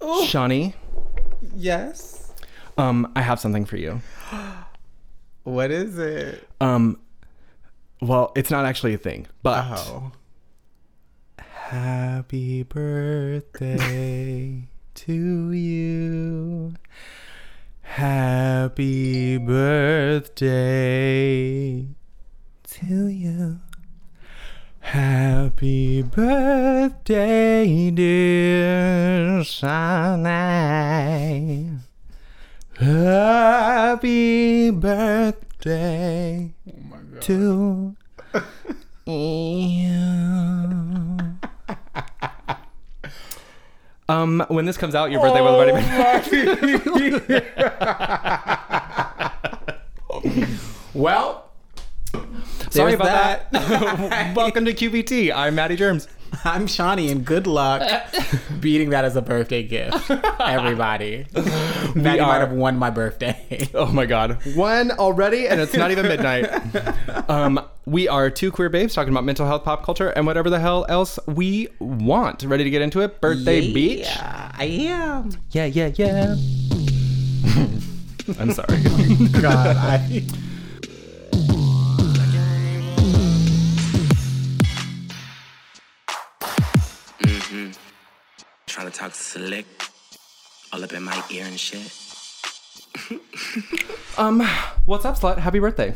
Oh, Shawnee, yes. um, I have something for you. What is it? Um, well, it's not actually a thing, but Oh. happy birthday to you. Happy birthday to you. Happy birthday, dear Shanae. Happy birthday Oh my god. to you. Um, when this comes out, your birthday will already been. well, Sorry about that. Welcome to QBT. I'm Maddie Germs. I'm Shawnee, and good luck beating that as a birthday gift, everybody. Maddie are- might have won my birthday. Oh my god. One already, and it's not even midnight. Um, we are two queer babes talking about mental health, pop culture, and whatever the hell else we want. Ready to get into it? Birthday beach? Yeah, I am. Yeah, yeah, yeah. I'm sorry. God, I. Trying to talk slick, all up in my ear and shit. um, what's up, slut? Happy birthday.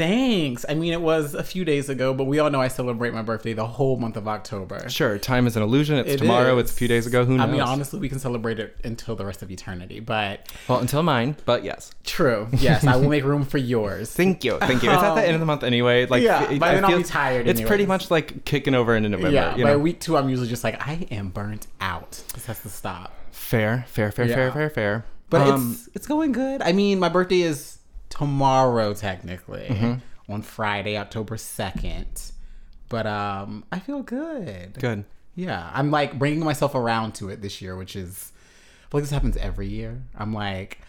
Thanks. I mean, it was a few days ago, but we all know I celebrate my birthday the whole month of October. Sure, time is an illusion. It's It tomorrow. is. It's a few days ago. Who knows? I mean, honestly, we can celebrate it until the rest of eternity. But well, until mine, but yes. true, yes, I will make room for yours. Thank you, thank you. It's at the end of the month anyway. Like, Yeah, by then I'll be tired It's pretty much like kicking over into November. yeah, you by know? week two, I'm usually just like, I am burnt out. This has to stop. fair, fair, fair, fair, fair, fair. But Um, it's it's going good. I mean, my birthday is tomorrow technically Mm-hmm. on Friday, October second. But um, I feel good. good. Yeah, I'm like bringing myself around to it this year, which is I feel like this happens every year. I'm like,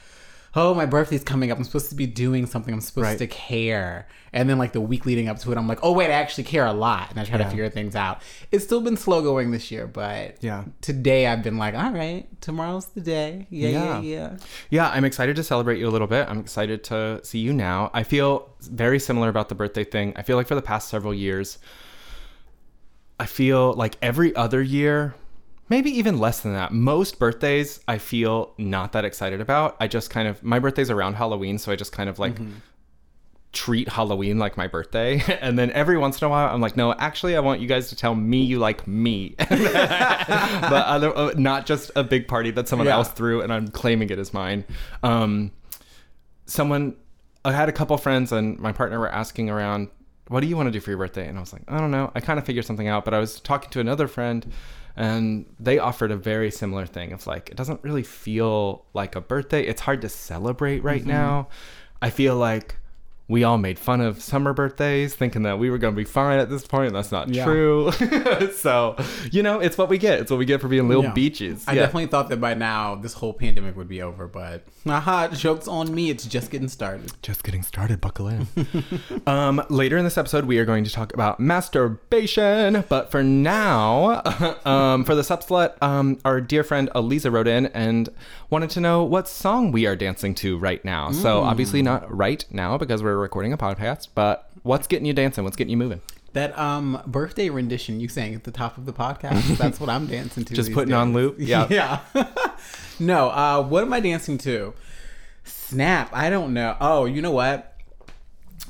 oh, my birthday's coming up. I'm supposed to be doing something. I'm supposed Right. to care. And then like the week leading up to it, I'm like, oh wait, I actually care a lot, and I try Yeah. to figure things out. It's still been slow going this year, but Yeah. today I've been like, all right, tomorrow's the day. Yeah, yeah, Yeah. yeah. Yeah, I'm excited to celebrate you a little bit. I'm excited to see you now. I feel very similar about the birthday thing. I feel like for the past several years, I feel like every other year, maybe even less than that, most birthdays I feel not that excited about. I just kind of, my birthday's around Halloween, so I just kind of like treat Halloween like my birthday. And then every once in a while, I'm like, no, actually, I want you guys to tell me you like me. but other, uh, not just a big party that someone Yeah. else threw and I'm claiming it as mine. Um, someone, I had a couple friends and my partner were asking around, what do you want to do for your birthday? And I was like, I don't know. I kind of figured something out, but I was talking to another friend and they offered a very similar thing. of like, it doesn't really feel like a birthday. It's hard to celebrate right mm-hmm. now. I feel like we all made fun of summer birthdays thinking that we were going to be fine at this point. That's not Yeah. true. so, you know, it's what we get. It's what we get for being little Yeah. beaches. I definitely thought that by now this whole pandemic would be over, but haha, joke's on me. It's just getting started. just getting started. Buckle in. um, later in this episode, we are going to talk about masturbation. But for now, um, for the subslut, um, our dear friend Eliza wrote in and wanted to know what song we are dancing to right now. So obviously not right now because we're recording a podcast. But what's getting you dancing? What's getting you moving? That um birthday rendition you sang at the top of the podcast. That's what I'm dancing to. Just putting on loop? Yeah. yeah. no, uh what am I dancing to? Snap. I don't know. Oh, you know what?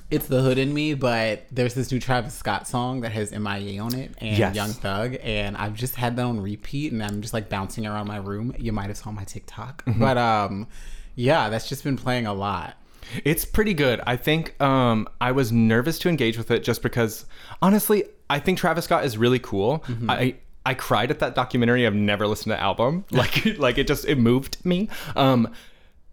It's the hood in me, but there's this new Travis Scott song that has MIA on it and Yes. Young Thug, and I've just had that on repeat, and I'm just like bouncing around my room. You might have saw my TikTok, Mm-hmm. but um, yeah, that's just been playing a lot. It's pretty good. I think um, I was nervous to engage with it just because, honestly, I think Travis Scott is really cool. Mm-hmm. I I cried at that documentary. I've never listened to the album. Like like it just it moved me. Um,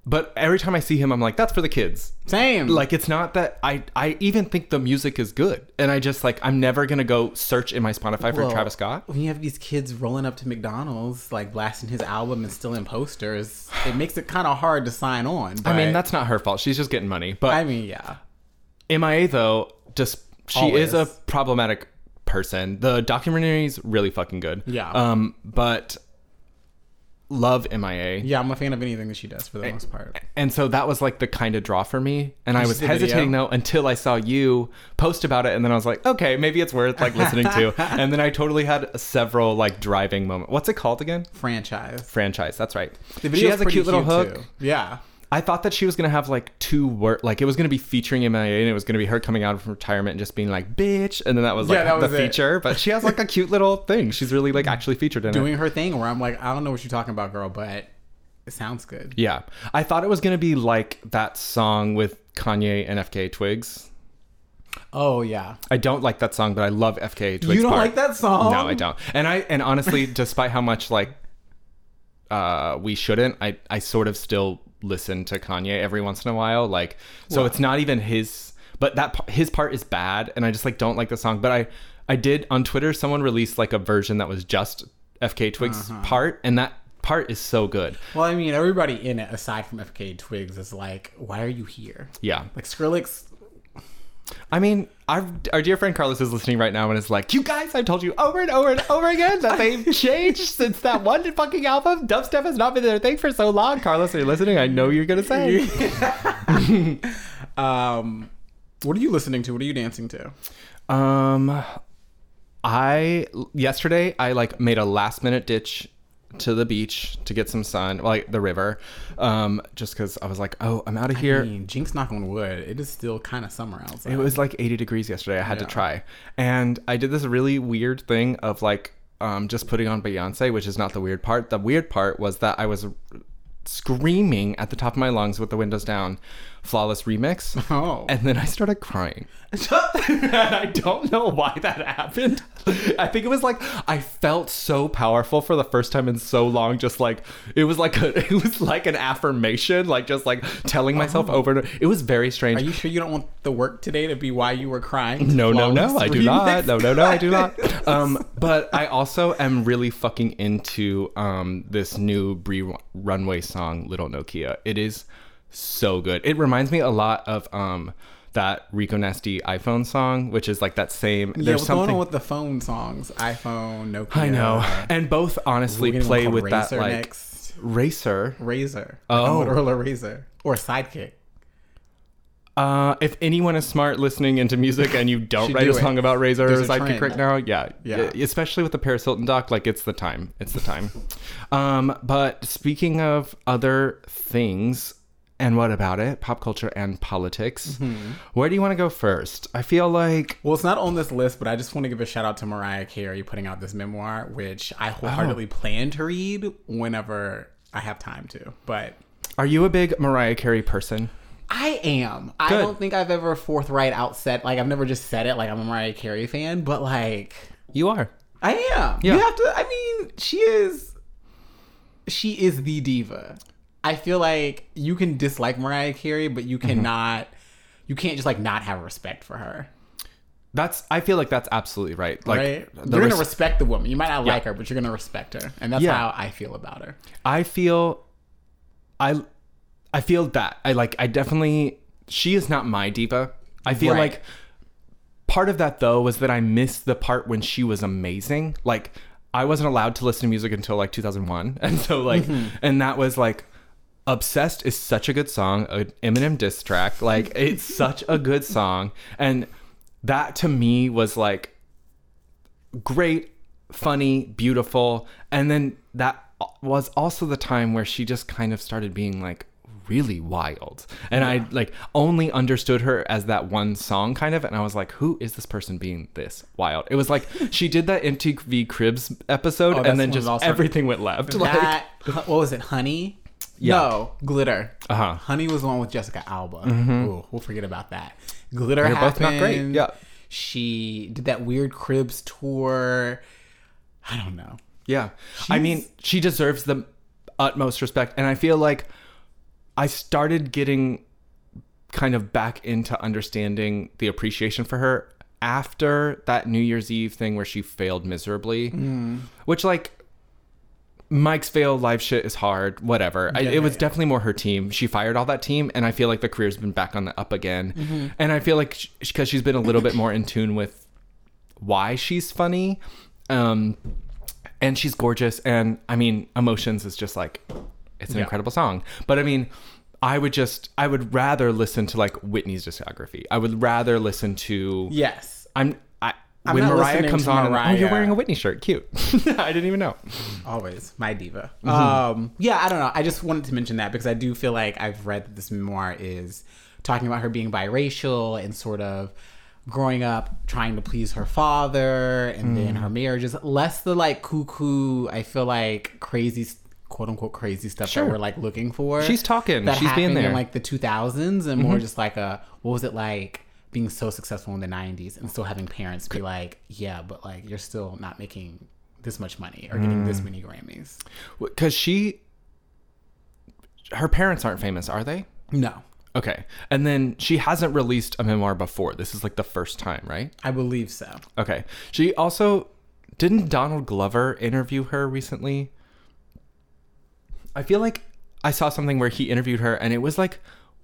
but every time I see him, I'm like, that's for the kids. Same. Like it's not that I I even think the music is good, and I just like I'm never gonna go search in my Spotify for Well, Travis Scott. When you have these kids rolling up to McDonald's, like blasting his album and stealing posters, it makes it kind of hard to sign on. I mean, that's not her fault. She's just getting money. But I mean, yeah. MIA though, just she is a problematic person. The documentary is really fucking good. Yeah. Um, but love MIA. Yeah, I'm a fan of anything that she does for the most part. And so that was like the kind of draw for me. And I was the video? hesitating though until I saw you post about it. And then I was like, okay, maybe it's worth like listening to. and then I totally had several like driving moments. What's it called again? Franchise. Franchise. That's right. The she video's has a pretty cute little hook. too. Yeah. I thought that she was gonna have like two word, like it was gonna be featuring MIA, and it was gonna be her coming out of retirement and just being like "bitch," and then that was like Yeah, that was the it. feature. But she has like a cute little thing. She's really like actually featured in it. Doing her thing where I'm like, I don't know what you're talking about, girl, but it sounds good. Yeah, I thought it was gonna be like that song with Kanye and FKA Twigs. Oh yeah. I don't like that song, but I love FKA Twigs. you don't part. like that song? No, I don't. And I and honestly, despite how much like uh we shouldn't, I I sort of still listen to Kanye every once in a while. Like so it's not even his but that his part is bad and I just like don't like the song, but I I did on Twitter someone released like a version that was just FKA Twigs Uh-huh. part and that part is so good. Well, I mean, everybody in it, aside from FKA Twigs, is like, why are you here? Yeah. Like Skrillex. I mean, our, our dear friend Carlos is listening right now and is like, You guys, I've told you over and over and over again that they've changed since that one fucking album. Dubstep has not been their thing for so long. Carlos, are you listening? I know you're going to say. Um, what are you listening to? What are you dancing to? Um, I, yesterday, I like made a last minute ditch to the beach to get some sun, like the river, um, just because I was like, Oh, I'm out of here. I mean, Jinx knock on wood. It is still kind of summer outside. It was like 80 degrees yesterday. I had to try. And I did this really weird thing of like um, just putting on Beyonce, which is not the weird part. The weird part was that I was screaming at the top of my lungs with the windows down, flawless remix. Oh. And then I started crying. and I don't know why that happened. I think it was like I felt so powerful for the first time in so long. Just like it was like a, it was like an affirmation, like just like telling myself over and over. It was very strange. Are you sure you don't want the work today to be why you were crying? No, no, no, I do not. No, no, no, I do not. Um, but I also am really fucking into um this new Bree Runway song, Little Nokia. It is so good. It reminds me a lot of um that Rico Nasty iPhone song, which is like that same. Yeah, there's what's something going on with the phone songs? iPhone, Nokia. I know, and both honestly play with called that like next. racer. Razor. Oh. Motorola Razor or Sidekick. Uh, if anyone is smart listening into music and you don't write do a it. song about Razor or Sidekick right now, yeah, Yeah. especially with the Paris Hilton doc, like it's the time. It's the time. um, but speaking of other things, and what about it? Pop culture and politics. Mm-hmm. Where do you want to go first? I feel like Well, it's not on this list, but I just want to give a shout out to Mariah Carey putting out this memoir, which I wholeheartedly Oh. plan to read whenever I have time to. But are you a big Mariah Carey person? I am. I don't think I've ever forthright outset like I've never just said it like I'm a Mariah Carey fan, but like You are. I am. Yeah. You have to. I mean, she is. She is the diva. I feel like you can dislike Mariah Carey, but Mm-hmm. you cannot. You can't just like not have respect for her, That's. I feel like that's absolutely right. Like right? You're res- gonna respect the woman. You might not like her, but you're gonna respect her, and that's Yeah. how I feel about her. I feel I I feel that. I like I definitely she is not my diva. I feel Right. like part of that though was that I missed the part when she was amazing. Like I wasn't allowed to listen to music until like 2001. And so like and that was like Obsessed is such a good song, an Eminem diss track. Like it's such a good song and that to me was like great, funny, beautiful. And then that was also the time where she just kind of started being like really wild. And I like only understood her as that one song kind of and I was like who is this person being this wild? It was like she did that MTV Cribs episode Oh, and then just everything went left. Like That what was it? Honey. Yeah. No, glitter. Uh-huh. Honey was the one with Jessica Alba. Ooh, we'll forget about that. Glitter They're happened. both not great. Yeah. She did that weird Cribs tour. I don't know. Yeah. I mean, she deserves the utmost respect. And I feel like I started getting kind of back into understanding the appreciation for her after that New Year's Eve thing where she failed miserably. Which, like, Mike's fail live shit is hard, whatever. I, it yeah, was yeah. definitely more her team. She fired all that team, and I feel like the career's been back on the up again. Mm-hmm. And I feel like because she's been a little bit more in tune with why she's funny. Um, and she's gorgeous. And I mean, Emotions is just like, it's an Yeah. incredible song. But I mean, I would just, I would rather listen to like Whitney's discography. I would rather listen to, Yes. I'm, I'm when not Mariah listening comes to on, and, oh, you're wearing a Whitney shirt. Cute. I didn't even know. Always my diva. Mm-hmm. Um, yeah, I don't know. I just wanted to mention that because I do feel like I've read that this memoir is talking about her being biracial and sort of growing up trying to please her father and then Mm. her marriages. Less the like cuckoo. I feel like crazy, quote unquote, crazy stuff Sure. that we're like looking for. She's talking. That She's being happened there. Mm-hmm. in like the 2000s and more just like a what was it like? Being so successful in the 90s and still having parents be like, yeah, but like you're still not making this much money or getting Mm. this many Grammys. Because she, her parents aren't famous, are they? No, Okay. And then she hasn't released a memoir before. This is like the first time, right? I believe so. Okay. She also didn't Donald Glover interview her recently? I feel like I saw something where he interviewed her and it was like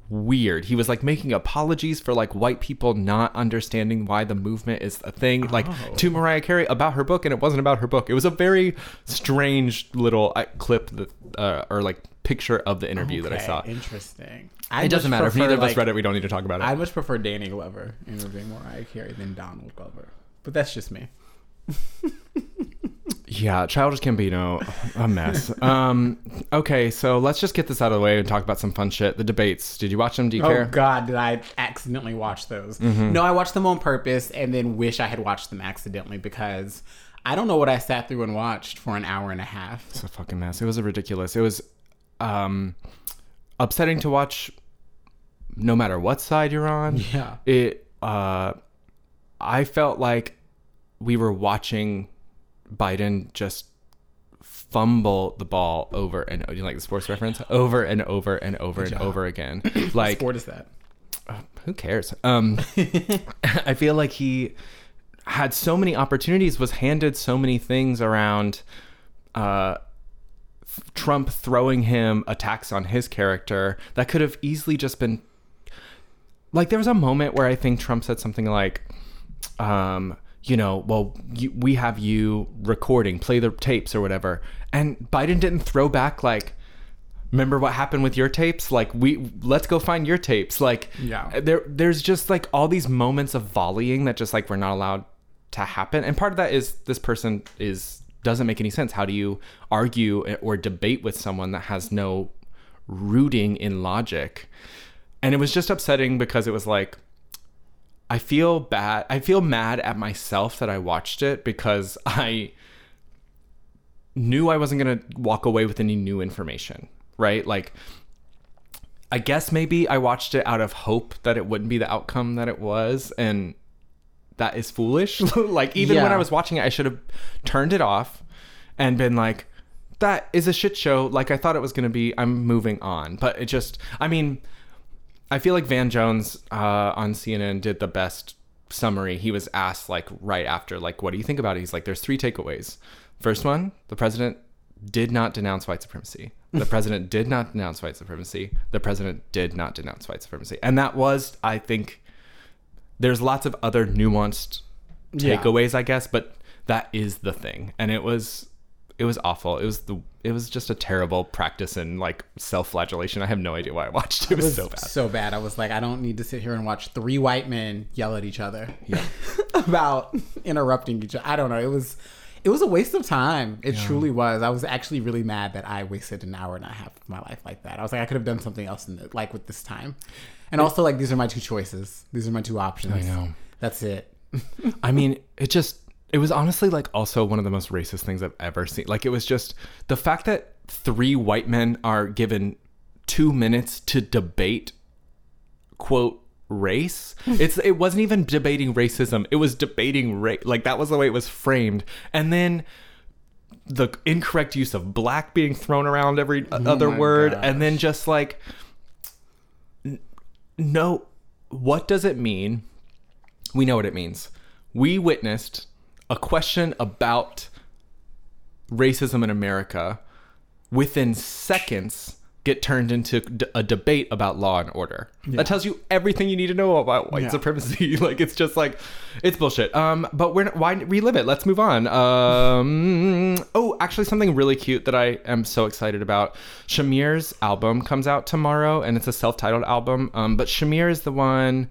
weird. He was like making apologies for like white people not understanding why the movement is a thing, like Oh. to Mariah Carey about her book, and it wasn't about her book. It was a very strange little uh, clip that, uh, or like picture of the interview that I saw. Interesting. It doesn't matter. If neither of us read it, we don't need to talk about it. I much prefer Danny Glover interviewing Mariah Carey than Donald Glover. But that's just me. Yeah, Childish Gambino, a mess. um, okay, so let's just get this out of the way and talk about some fun shit. The debates. Did you watch them? Do you Oh care? God, did I accidentally watch those? Mm-hmm. No, I watched them on purpose and then wish I had watched them accidentally because I don't know what I sat through and watched for an hour and a half. It's a fucking mess. It was a ridiculous. It was um, upsetting to watch, no matter what side you're on. Yeah. It. Uh, I felt like we were watching Biden just fumble the ball over and you like the sports reference over and over and over and job. over again. Like What is that? who cares? Um, I feel like he had so many opportunities, was handed so many things around uh, Trump throwing him attacks on his character that could have easily just been like there was a moment where I think Trump said something like, um, you know, well, you, we have you recording, play the tapes or whatever, and Biden didn't throw back like. Remember what happened with your tapes? Like we let's go find your tapes. Like Yeah. Uh, there there's just like all these moments of volleying that just like we're not allowed to happen. And part of that is this person is doesn't make any sense. How do you argue eh, or debate with someone that has no rooting in logic? And it was just upsetting because it was like I feel bad. I feel mad at myself that I watched it because I knew I wasn't going to walk away with any new information, right? Like I guess maybe I watched it out of hope that it wouldn't be the outcome that it was and that is foolish. like even when I was watching it I should have turned it off and been like that is a shit show like I thought it was going to be. I'm moving on. But it just I mean I feel like Van Jones uh, on CNN did the best summary. He was asked like right after, like, what do you think about it? He's like, there's three takeaways. First one, the president did not denounce white supremacy. The president did not denounce white supremacy. The president did not denounce white supremacy. And that was, I think, there's lots of other nuanced Yeah. takeaways, I guess, but that is the thing. And it was it was awful. It was the it was just a terrible practice in like self-flagellation. I have no idea why I watched it. It was, so bad. So bad. I was like, I don't need to sit here and watch three white men yell at each other about interrupting each other. I don't know. It was it was a waste of time. It truly was. I was actually really mad that I wasted an hour and a half of my life like that. I was like, I could have done something else in it, like with this time. And also, like, these are my two choices. These are my two options. I know. That's it. I mean, it just it was honestly like also one of the most racist things I've ever seen. Like it was just the fact that three white men are given 2 minutes to debate quote race. It's it wasn't even debating racism. It was debating race. Like that was the way it was framed. And then the incorrect use of black being thrown around every uh, oh other my word and then just like n- no what does it mean we know what it means. We witnessed a question about racism in America. Within seconds, get turned into d- a debate about law and order. That tells you everything you need to know about white Yeah. supremacy. like it's just like it's bullshit. Um, but we're not, why relive it? Let's move on. Um, oh, actually, something really cute that I am so excited about. Shamir's album comes out tomorrow, and it's a self-titled album. Um, but Shamir is the one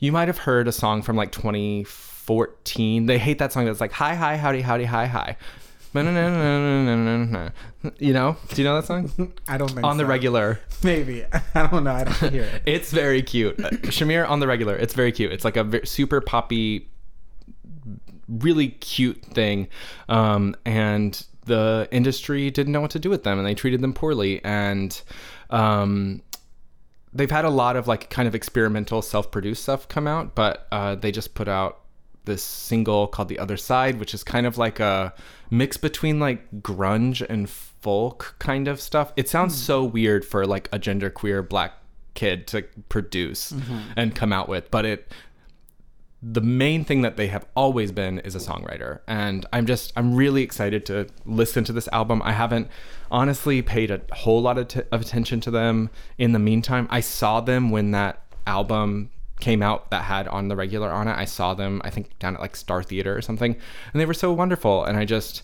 you might have heard a song from like 2014. They hate that song that's like hi hi howdy howdy hi hi. You know? Do you know that song? I don't think On the so. regular. Maybe I don't know. I don't hear it. It's very cute. Uh, Shamir on the regular. It's very cute. It's like a ve- super poppy, really cute thing. Um, and the industry didn't know what to do with them and they treated them poorly. And um, they've had a lot of like kind of experimental self produced stuff come out, but uh, they just put out this single called The Other Side, which is kind of like a mix between like grunge and folk kind of stuff. It sounds hmm. so weird for like a genderqueer black kid to produce mm-hmm. and come out with, but it the main thing that they have always been is a songwriter. And i'm just i'm really excited to listen to this album. I haven't honestly paid a whole lot of, t- of attention to them in the meantime. I saw them when that album came out that had on the regular on it i saw them i think down at like star theater or something and they were so wonderful and i just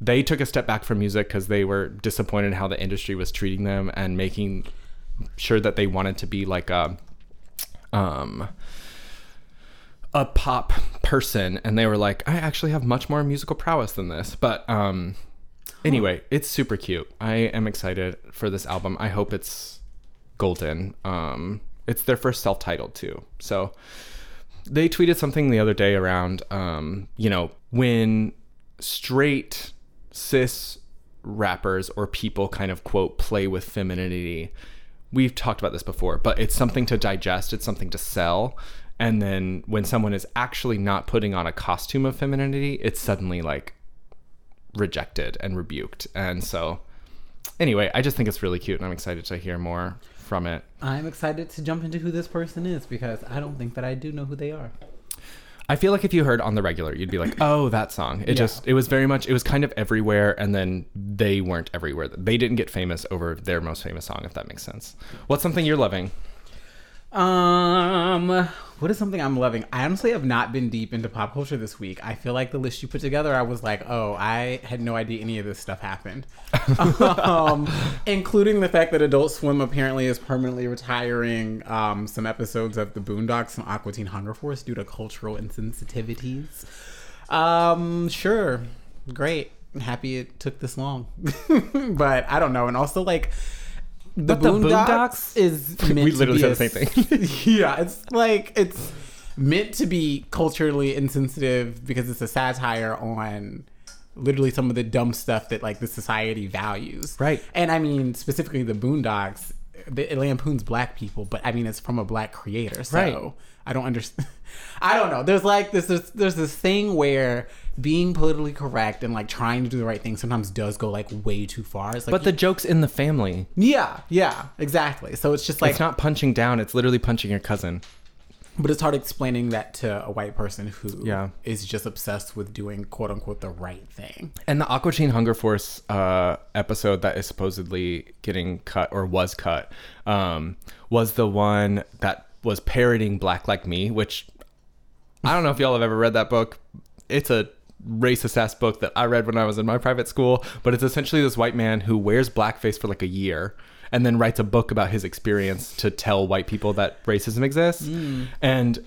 they took a step back from music because they were disappointed how the industry was treating them and making sure that they wanted to be like a um a pop person and they were like i actually have much more musical prowess than this but um anyway it's super cute. I am excited for this album. I hope it's golden um it's their first self-titled too. So they tweeted something the other day around um you know when straight cis rappers or people kind of quote play with femininity. We've talked about this before but it's something to digest it's something to sell and then when someone is actually not putting on a costume of femininity it's suddenly like rejected and rebuked. And so anyway i just think it's really cute and i'm excited to hear more from it I'm excited to jump into who this person is because I don't think that I do know who they are. I feel like if you heard on the regular, you'd be like, "Oh, that song." It just it was very much it was kind of everywhere, and then they weren't everywhere. They didn't get famous over their most famous song, if that makes sense. What's something you're loving? Um, what is something I'm loving? I honestly have not been deep into pop culture this week. I feel like the list you put together, I was like, oh, I had no idea any of this stuff happened, um, including the fact that Adult Swim apparently is permanently retiring um, some episodes of The Boondocks and Aqua Teen Hunger Force due to cultural insensitivities. Um, sure, great. Happy it took this long, but I don't know. And also, like, the, But the Boondocks, Boondocks? is meant We to literally be said the same thing. yeah, it's like it's meant to be culturally insensitive because it's a satire on literally some of the dumb stuff that like the society values. Right. And I mean specifically the Boondocks, it lampoons black people, but I mean it's from a black creator, so Right. I don't understand. I don't know. There's like this. There's, there's this thing where being politically correct and like trying to do the right thing sometimes does go like way too far. It's like, But the joke's in the family. yeah, yeah, exactly. So it's just like it's not punching down; it's literally punching your cousin. But it's hard explaining that to a white person who is Yeah. is just obsessed with doing quote unquote the right thing. And the Aqua Teen Hunger Force uh, episode that is supposedly getting cut or was cut um, was the one that was parroting Black Like Me, which I don't know if y'all have ever read that book. It's a racist ass book that I read when I was in my private school, but it's essentially this white man who wears blackface for like a year and then writes a book about his experience to tell white people that racism exists. Hmm. And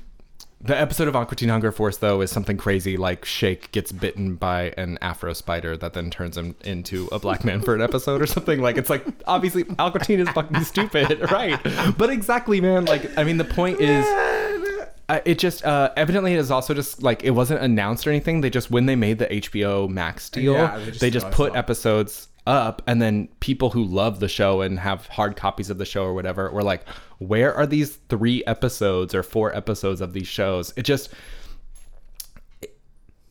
the episode of Aqua Teen Hunger Force, though, is something crazy like Shake gets bitten by an afro spider that then turns him into a black man for an episode or something. Like, it's like, obviously, Aqua Teen is fucking stupid, right? But exactly, man. Like, I mean, the point is. Uh, it just uh, evidently it is also just like it wasn't announced or anything. They just when they made the HBO Max deal, Yeah, they they just just, threw us put episodes up, and then people who love the show and have hard copies of the show or whatever were like, "Where are these three episodes or four episodes of these shows?" It just it,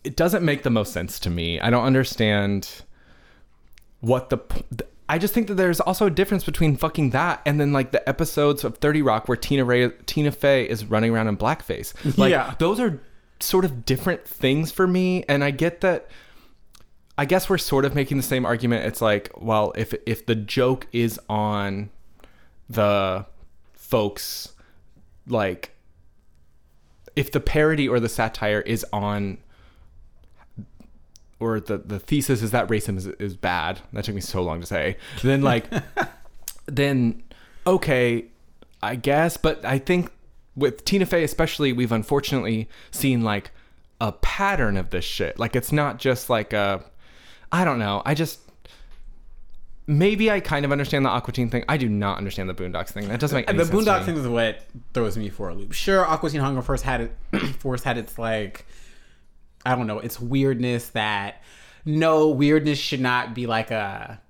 it doesn't make the most sense to me. I don't understand what the. I just think that there's also a difference between fucking that and then like the episodes of 30 Rock where Tina Ray, Tina Fey is running around in blackface. Like Yeah. those are sort of different things for me and I get that I guess we're sort of making the same argument. It's like, well, if if the joke is on the folks, like, if the parody or the satire is on, or the the thesis is that racism is, is bad. That took me so long to say. Then like, then okay, I guess. But I think with Tina Fey especially, we've unfortunately seen like a pattern of this shit. Like it's not just like a I don't know. I just maybe I kind of understand the Aqua Teen thing. I do not understand the Boondocks thing. That doesn't make any the sense. to Boondock me. thing is what throws me for a loop. Sure, Aqua Teen Hunger first had it, first had its like, I don't know, its weirdness that no weirdness should not be like a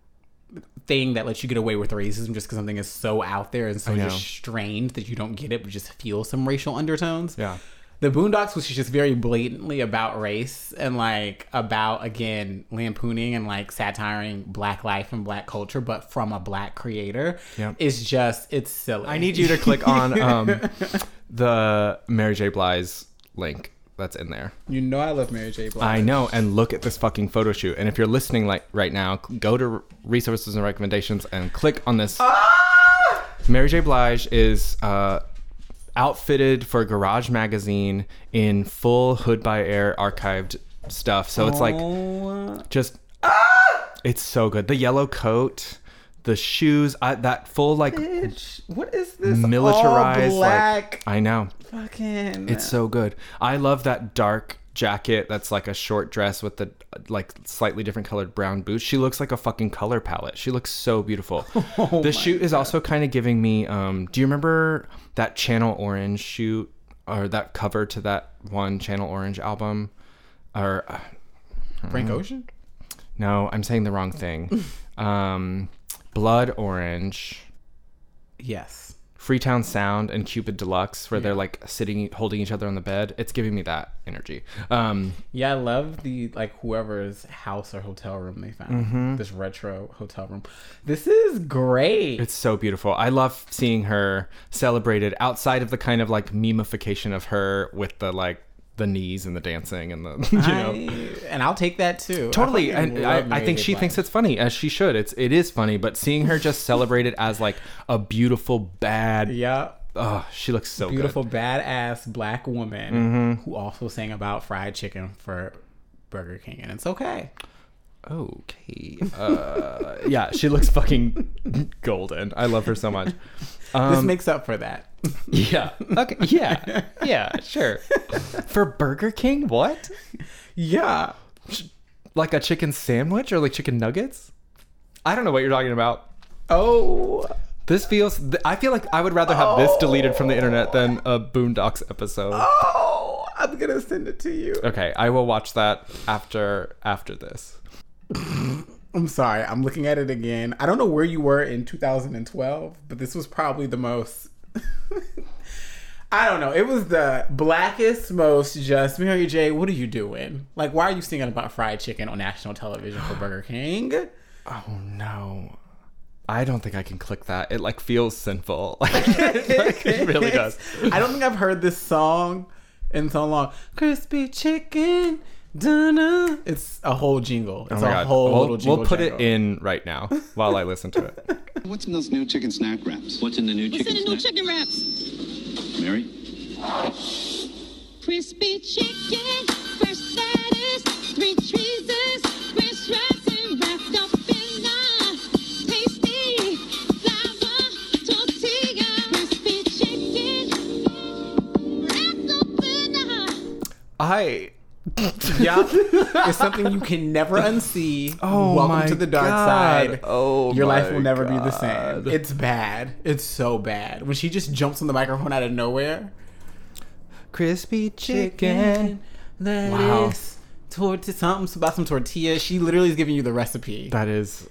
thing that lets you get away with racism just because something is so out there and so just strained that you don't get it, but just feel some racial undertones. Yeah. The Boondocks was just very blatantly about race and like about again lampooning and like satiring black life and black culture, but from a black creator. Yeah. It's just it's silly. I need you to click on um, the Mary J. Blige link that's in there. You know I love Mary J. Blige. I know, and look at this fucking photo shoot. And if you're listening like right now, go to resources and recommendations and click on this. Mary J. Blige is uh, outfitted for Garage Magazine in full Hood by Air archived stuff. So it's like Oh, just it's so good. The yellow coat, the shoes, I, that full like bitch, what is this? militarized all like black I know. fucking. It's so good. I love that dark jacket that's like a short dress with the like slightly different colored brown boots. She looks like a fucking color palette. She looks so beautiful. the shoot is also kind of giving me um do you remember that Channel Orange shoot or that cover to that one Channel Orange album? Or uh, Frank Ocean. no, I'm saying the wrong thing. um Blood Orange. Yes. Freetown Sound and Cupid Deluxe, where they're like sitting, holding each other on the bed. It's giving me that energy. Um, Yeah, I love the like whoever's house or hotel room they found. This retro hotel room. This is great. it's so beautiful. I love seeing her celebrated outside of the kind of like memification of her with the like the knees and the dancing and the you know. I- and I'll take that too. Totally, and I, I think she thinks it's funny as she should. It's it is funny, but seeing her just celebrated as like a beautiful bad, yeah. oh, she looks so beautiful badass black woman who also sang about fried chicken for Burger King, and it's okay. Okay, uh, yeah, she looks fucking golden. I love her so much. this Um, makes up for that. Yeah. Okay. Yeah. Yeah. Sure. For Burger King, what? yeah. Like a chicken sandwich or like chicken nuggets? I don't know what you're talking about. Oh. This feels. I feel like I would rather have this deleted from the internet than a Boondocks episode. Oh. I'm gonna send it to you. Okay, I will watch that after after this. I'm sorry. I'm looking at it again. I don't know where you were in 2012, but this was probably the most. I don't know. It was the blackest, most just Mary J. What are you doing? Like, why are you singing about fried chicken on national television for Burger King? Oh no. I don't think I can click that. It like feels sinful. Like, it really does. I don't think I've heard this song in so long. Crispy chicken, dunna. It's a whole jingle. Oh it's Oh my a god. whole We'll, little jingle. we'll put jangle. it in right now while I listen to it. What's in those new chicken snack wraps? What's in the new What's chicken in the new snack? chicken wraps? Mary? Crispy chicken, fresh lettuce, three cheeses, french fries, and wrapped up in a tasty flour tortilla. Crispy chicken, wrapped up in a I Yeah, it's something you can never unsee. Oh Welcome my to the dark God. side. Oh your life will never be the same. It's bad. It's so bad. When she just jumps on the microphone out of nowhere. crispy Chicken, lettuce, Wow. tortilla, something about some tortilla. She literally is giving you the recipe. That is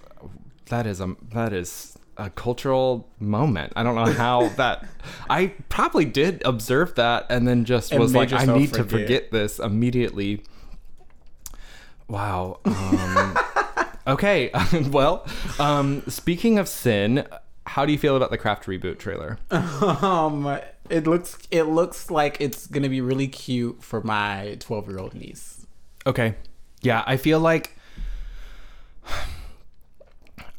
that is a that is a cultural moment. I don't know how that I probably did observe that and then just And was like I need to forget. forget this immediately. Wow. Um, okay. well, um, speaking of sin, how do you feel about the Craft reboot trailer? Um, it looks it looks like it's gonna be really cute for my twelve year old niece. Okay. Yeah, I feel like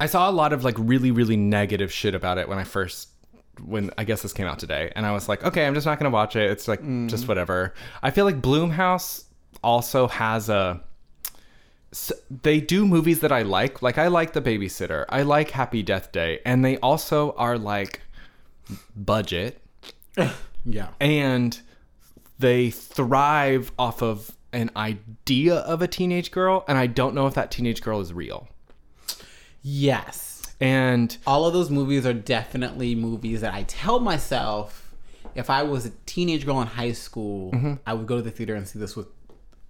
I saw a lot of like really really negative shit about it when I first when I guess this came out today and I was like, okay, I'm just not going to watch it. It's like mm. just whatever. I feel like Blumhouse also has a they do movies that I like. Like I like The Babysitter. I like Happy Death Day and they also are like budget Yeah. and they thrive off of an idea of a teenage girl and I don't know if that teenage girl is real. Yes. And All of those movies are definitely movies that I tell myself if I was a teenage girl in high school, Mm-hmm. I would go to the theater and see this with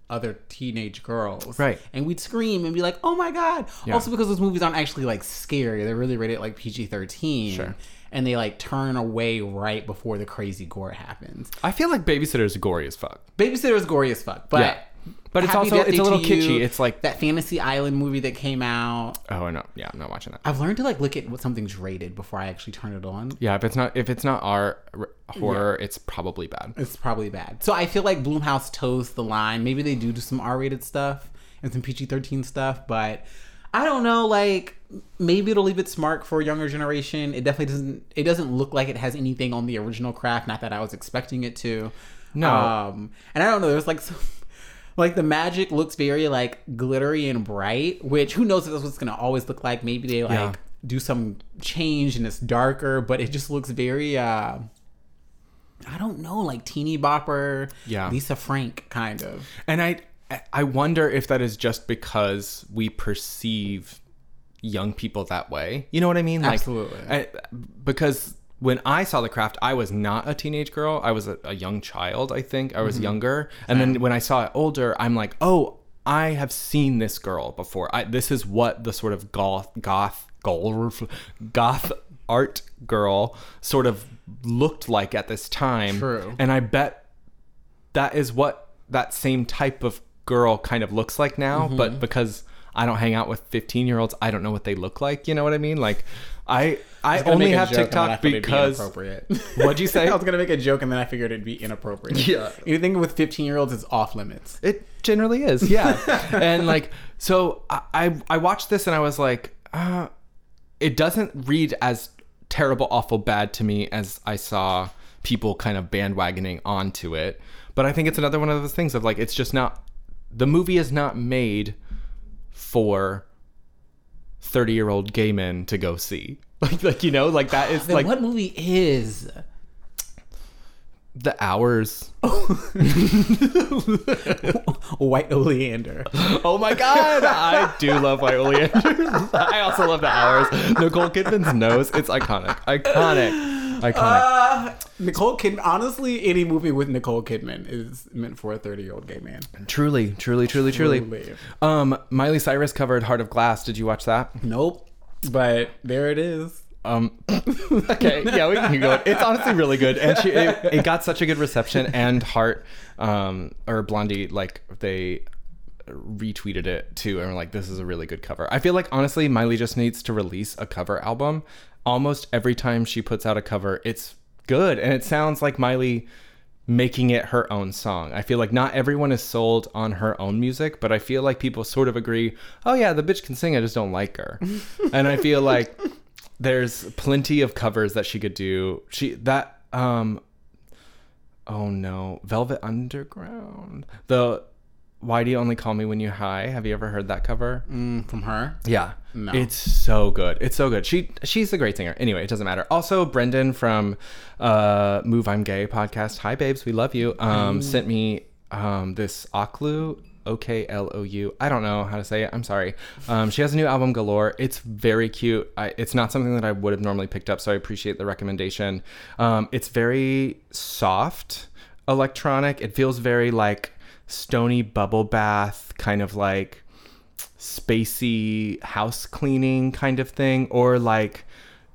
other teenage girls. Right. And we'd scream and be like, oh my God. Yeah. Also, because those movies aren't actually like scary, they're really rated like PG 13. Sure. And they like turn away right before the crazy gore happens. I feel like Babysitter's gory as fuck. Babysitter is gory as fuck, but Yeah. But it's Happy also- Death it's Day a little to You, kitschy. It's like- that Fantasy Island movie that came out. Oh no, yeah, I'm not watching that. I've learned to like look at what something's rated before I actually turn it on. Yeah, if it's not if it's not our r- horror, it's probably bad. It's probably bad. So I feel like Blumhouse toes the line. Maybe they do do some R-rated stuff and some PG-13 stuff, but I don't know. Like maybe it'll leave its mark for a younger generation. It definitely doesn't. It doesn't look like it has anything on the original craft. Not that I was expecting it to. No. Um, and I don't know. There's like some. Like the magic looks very like glittery and bright, which who knows if that's what's gonna always look like. Maybe they like Yeah. do some change and it's darker, but it just looks very uh I don't know, like teeny bopper, Yeah. Lisa Frank kind of. And I I wonder if that is just because we perceive young people that way. You know what I mean? Like, Absolutely. I, because when I saw the craft, I was not a teenage girl. I was a, a young child. I think I was Mm-hmm. younger. And then when I saw it older, I'm like, oh, I have seen this girl before. I, this is what the sort of goth goth goth goth art girl sort of looked like at this time. True. And I bet that is what that same type of girl kind of looks like now Mm-hmm. but because i don't hang out with 15 year olds i don't know what they look like you know what i mean like i i gonna only have joke and then I tiktok be because inappropriate. what'd you say I was gonna make a joke and then I figured it'd be inappropriate. Yeah. anything with fifteen year olds is off limits. it generally is yeah and like so I, I i watched this and i was like uh it doesn't read as terrible awful bad to me as i saw people kind of bandwagoning onto it but i think it's another one of those things of like it's just not the movie is not made for 30 year old gay men to go see like like you know like that is Then like what movie is? the hours oh. White Oleander. Oh my god, I do love White Oleander. I also love the hours. Nicole Kidman's nose, it's iconic. Iconic. Iconic. Uh, Nicole Kidman. Honestly, any movie with Nicole Kidman is meant for a thirty-year-old gay man. truly, truly, truly, truly. Truly. Um, Miley Cyrus covered Heart of Glass. Did you watch that? Nope. But there it is. Um, okay, yeah, we can go. It's honestly really good, and she it, it got such a good reception. And Heart, um, or Blondie, like they retweeted it too, and were like, "This is a really good cover." I feel like honestly, Miley just needs to release a cover album. Almost every time she puts out a cover, it's good, and it sounds like Miley making it her own song. I feel like not everyone is sold on her own music, but I feel like people sort of agree, "Oh yeah, the bitch can sing, I just don't like her." and I feel like there's plenty of covers that she could do. She that um oh no, Velvet Underground. The Why Do You Only Call Me When You High? Have you ever heard that cover? Mm, from her. Yeah. No. It's so good. It's so good. She she's a great singer. Anyway, it doesn't matter. Also, Brendan from uh Move I'm Gay podcast. Hi babes, we love you. Um sent me um this Oklou O K L O U. I don't know how to say it. I'm sorry. Um, she has a new album galore. It's very cute. I, it's not something that I would have normally picked up, so I appreciate the recommendation. Um, it's very soft electronic. It feels very like stony bubble bath, kind of like spacey house cleaning kind of thing or like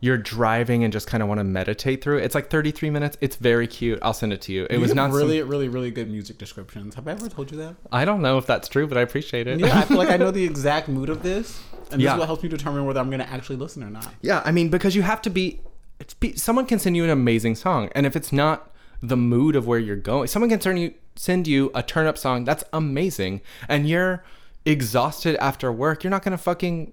you're driving and just kind of want to meditate through. It's like 33 minutes. It's very cute. I'll send it to you. It You was not really, some- really, really good music descriptions. Have I ever told you that? I don't know if that's true, but I appreciate it. Yeah, I feel like I know the exact mood of this, and this Yeah. is what helps me determine whether I'm going to actually listen or not. Yeah, I mean, because you have to be, it's be. Someone can send you an amazing song, and if it's not the mood of where you're going, someone can turn you send you a turn up song that's amazing, and you're exhausted after work, you're not gonna fucking.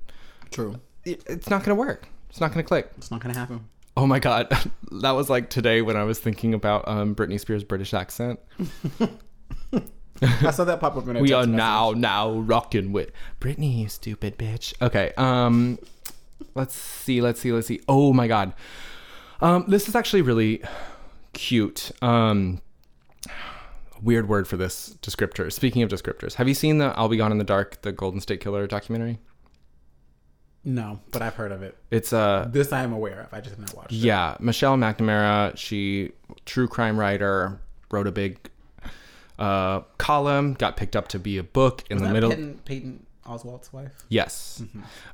True. it- It's not gonna work. It's not gonna click. It's not gonna happen. Oh my god, that was like today when I was thinking about um, Britney Spears' British accent. I saw that pop up in a we are message. now now rocking with Britney, you stupid bitch. Okay, um, let's see, let's see, let's see. Oh my god, um, this is actually really cute. Um, weird word for this descriptor. Speaking of descriptors, have you seen the "I'll Be Gone in the Dark" the Golden State Killer documentary? No, but I've heard of it. It's uh This I am aware of. I just have not watched it. Yeah, Michelle McNamara, she true crime writer, wrote a big uh, column, got picked up to be a book in Was the that middle. Patton, Patton Oswalt's wife? Yes.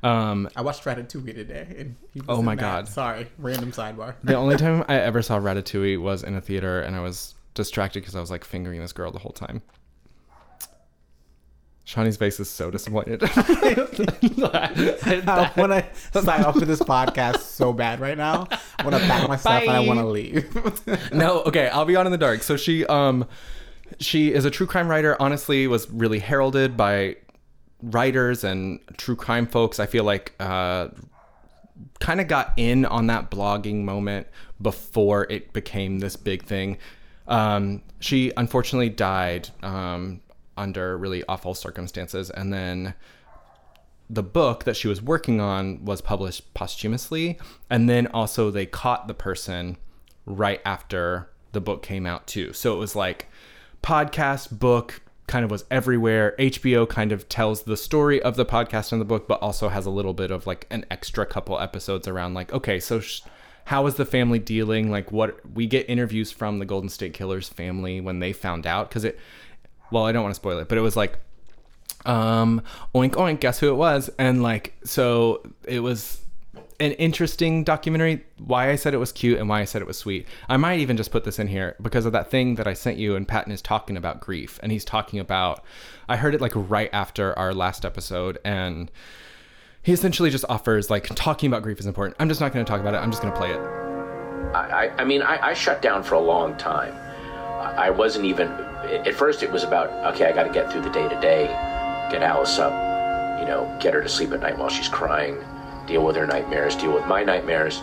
Um, I watched Ratatouille today. And he was Oh my that. God. Sorry, random sidebar. the only time I ever saw Ratatouille was in a theater, and I was distracted because I was like fingering this girl the whole time. Shawnee's face is so disappointed. I want to sign off to this podcast so bad right now. I want to pack my stuff and I want to leave. no, okay, I'll be on in the dark. So she um she is a true crime writer, honestly was really heralded by writers and true crime folks. I feel like uh kind of got in on that blogging moment before it became this big thing. Um she unfortunately died um under really awful circumstances and then the book that she was working on was published posthumously and then also they caught the person right after the book came out too so it was like podcast book kind of was everywhere. Hbo kind of tells the story of the podcast and the book but also has a little bit of like an extra couple episodes around like okay so sh- how is the family dealing? Like what we get interviews from the golden state killers family when they found out because it well i don't want to spoil it but it was like um oink oink guess who it was? And like so it was an interesting documentary why i said it was cute and why i said it was sweet. I might even just put this in here because of that thing that i sent you and patton is talking about grief. And he's talking about i heard it like right after our last episode and he essentially just offers like talking about grief is important. I'm just not going to talk about it. I'm just going to play it. I, I- mean, I, I shut down for a long time. I I wasn't even. At first, it was about okay, I got to get through the day to day, get Alice up, you know, get her to sleep at night while she's crying, deal with her nightmares, deal with my nightmares.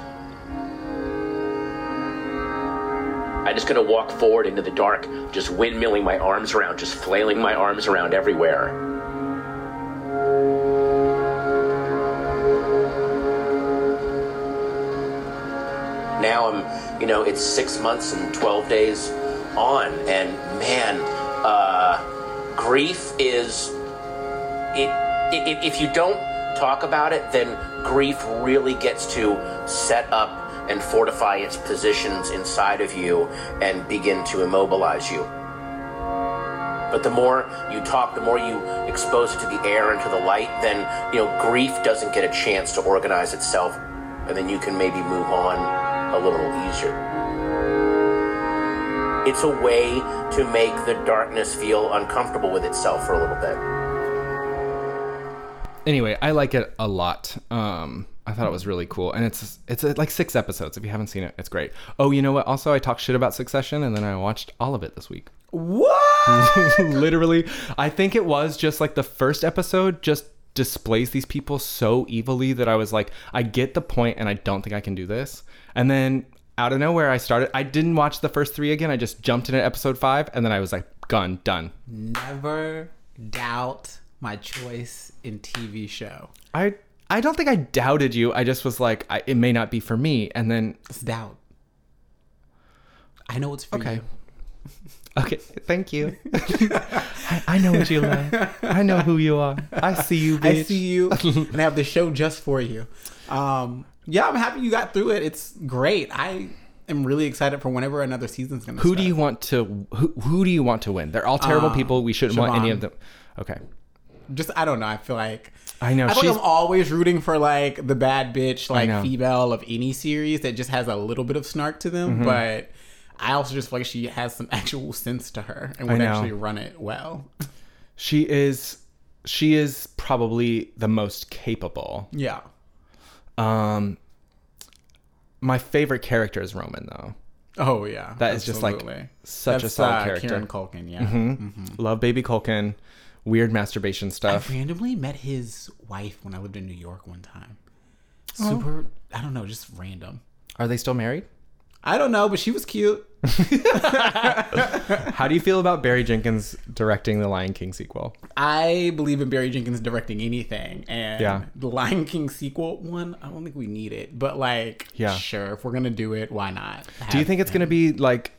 I'm just gonna walk forward into the dark, just windmilling my arms around, just flailing my arms around everywhere. now I'm, you know, it's six months and 12 days on, and man, uh, grief is, it, it, if you don't talk about it, then grief really gets to set up and fortify its positions inside of you and begin to immobilize you. But the more you talk, the more you expose it to the air and to the light, then, you know, grief doesn't get a chance to organize itself, and then you can maybe move on a little easier. It's a way to make the darkness feel uncomfortable with itself for a little bit. Anyway i like it a lot. Um i thought it was really cool. And it's it's uh, like six episodes. If you haven't seen it it's great. Oh you know what? Also i talked shit about succession and then i watched all of it this week. What? literally i think it was just like the first episode just displays these people so evilly that i was like i get the point and i don't think i can do this. And then out of nowhere i started i didn't watch the first three again. I just jumped in at episode five and then i was like gone done. Never doubt my choice in TV show. i i don't think i doubted you i just was like I, it may not be for me and then It's doubt. I know it's for Okay. you. Okay, thank you. I, I know what you like. I know who you are. I see you, bitch. I see you, and I have the show just for you. Um, yeah, I'm happy you got through it. It's great. I am really excited for whenever another season's gonna. Who start. do you want to? Who, who do you want to win? They're all terrible Uh, people. We shouldn't want any of them. Okay. Just I don't know. I feel like I know, I feel she's- like I'm always rooting for like the bad bitch, like female of any series that just has a little bit of snark to them. Mm-hmm. But I also just feel like she has some actual sense to her and would actually run it well. She is. She is probably the most capable. yeah. Um. My favorite character is Roman, though. Oh yeah. That is just like absolutely. such a solid uh, character. Kieran Culkin. Yeah. Love Baby Culkin. Weird masturbation stuff. I randomly met his wife when I lived in New York one time. Oh. Super, I don't know, just random. Are they still married? I don't know, but she was cute. How do you feel about Barry Jenkins directing the Lion King sequel? I believe in Barry Jenkins directing anything, and Yeah. the Lion King sequel one, I don't think we need it, but like, Yeah. sure, if we're gonna do it, why not? Do you think it's going to be like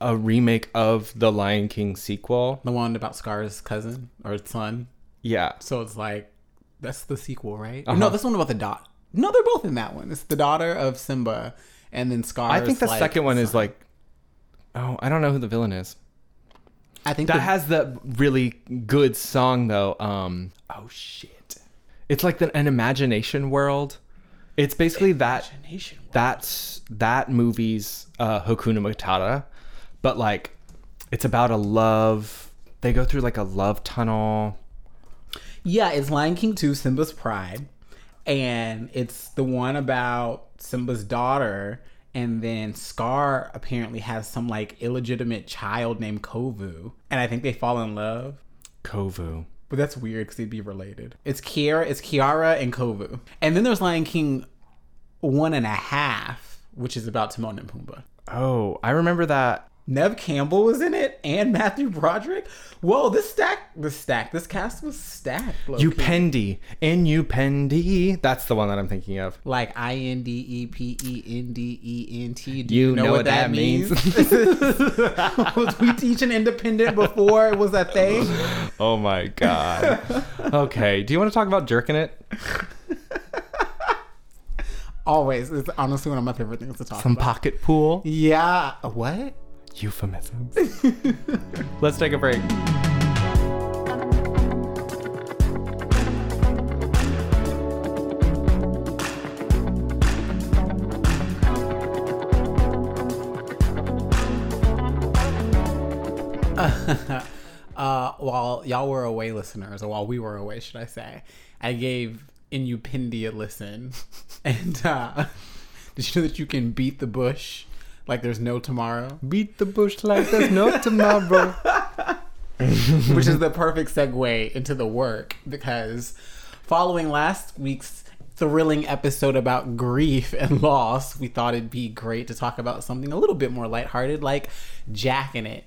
a remake of the Lion King sequel? the one about Scar's cousin or son? Yeah. So it's like that's the sequel, right? Uh-huh. No, this one about the dot. No, they're both in that one. It's the daughter of Simba, and then Scar. I think the second one is like Oh, I don't know who the villain is. I think That the- has the really good song though. Um oh shit. It's like the, an imagination world. It's basically that Imagination World. that's that movie's uh Hakuna Matata, but like it's about a love. They go through like a love tunnel. Yeah, it's Lion King 2, Simba's Pride. And it's the one about Simba's daughter. And then Scar apparently has some like illegitimate child named Kovu. And I think they fall in love. Kovu. But that's weird because they'd be related. It's Kiara, it's Kiara and Kovu. And then there's Lion King one and a half, which is about Timon and Pumbaa. Oh, I remember that. Neve Campbell was in it and Matthew Broderick. Whoa, this stack, this stack, this cast was stacked. low-key. Upendi. In Upendi. That's the one that I'm thinking of. like I N D E P E N D E N T. Do You know what that means. was we teaching independent before it was a thing? Oh my god. okay. Do you want to talk about jerking it? Always. It's honestly one of my favorite things to talk Some about. Some pocket pool? yeah. What? Euphemisms. Let's take a break. Uh, while y'all were away, listeners, or while we were away, should I say, I gave Inupendi a listen, and uh, did you know that you can beat the bush like there's no tomorrow? Beat the bush like there's no tomorrow. which is the perfect segue into the work because following last week's thrilling episode about grief and loss, we thought it'd be great to talk about something a little bit more lighthearted, like jacking it.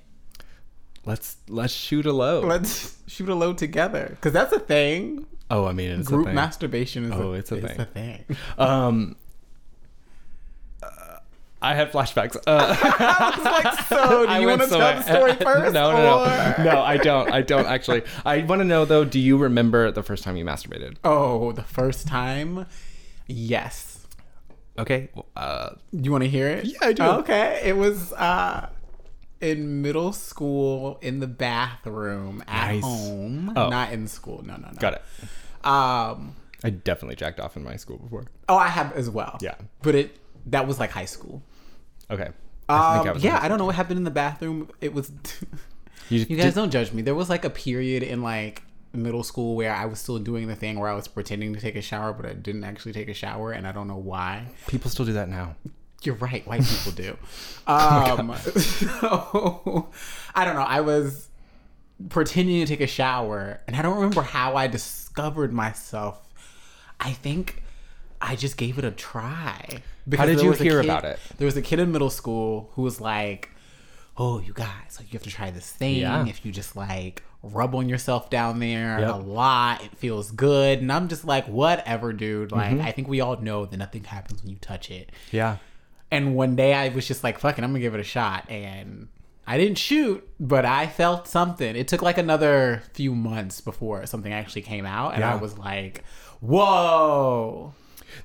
Let's let's shoot a load. Let's shoot a load together because that's a thing. oh, I mean, it's Group a thing. masturbation is Oh, a, it's a it's thing. a thing. Um, I had flashbacks. Uh, like, so do I you want to so- tell the story first? no, no, no, no. I don't. I don't actually. I want to know though. Do you remember the first time you masturbated? Oh, the first time? Yes. Okay. Uh, You want to hear it? Yeah, I do. Okay. It was uh in middle school in the bathroom at Nice. home, Oh. not in school. No, no, no. got it. Um I definitely jacked off in my school before. oh, I have as well. Yeah. But it that was like high school. Okay. I Um, was yeah, I don't know what happened in the bathroom. It was You, You guys did- don't judge me. There was like a period in like middle school where I was still doing the thing where I was pretending to take a shower, but I didn't actually take a shower, and I don't know why. people still do that now. You're right. White people do. Um, so I don't know. I was pretending to take a shower, and I don't remember how I discovered myself. I think I just gave it a try. Because did you hear kid- about it? There was a kid in middle school who was like, "Oh, you guys, like you have to try this thing. Yeah. If you just like rub on yourself down there Yep. a lot, it feels good." And I'm just like, "Whatever, dude. Like, Mm-hmm. I think we all know that nothing happens when you touch it." Yeah. And one day I was just like, "Fucking, I'm gonna give it a shot. And I didn't shoot, but I felt something. It took like another few months before something actually came out. And I was like, whoa.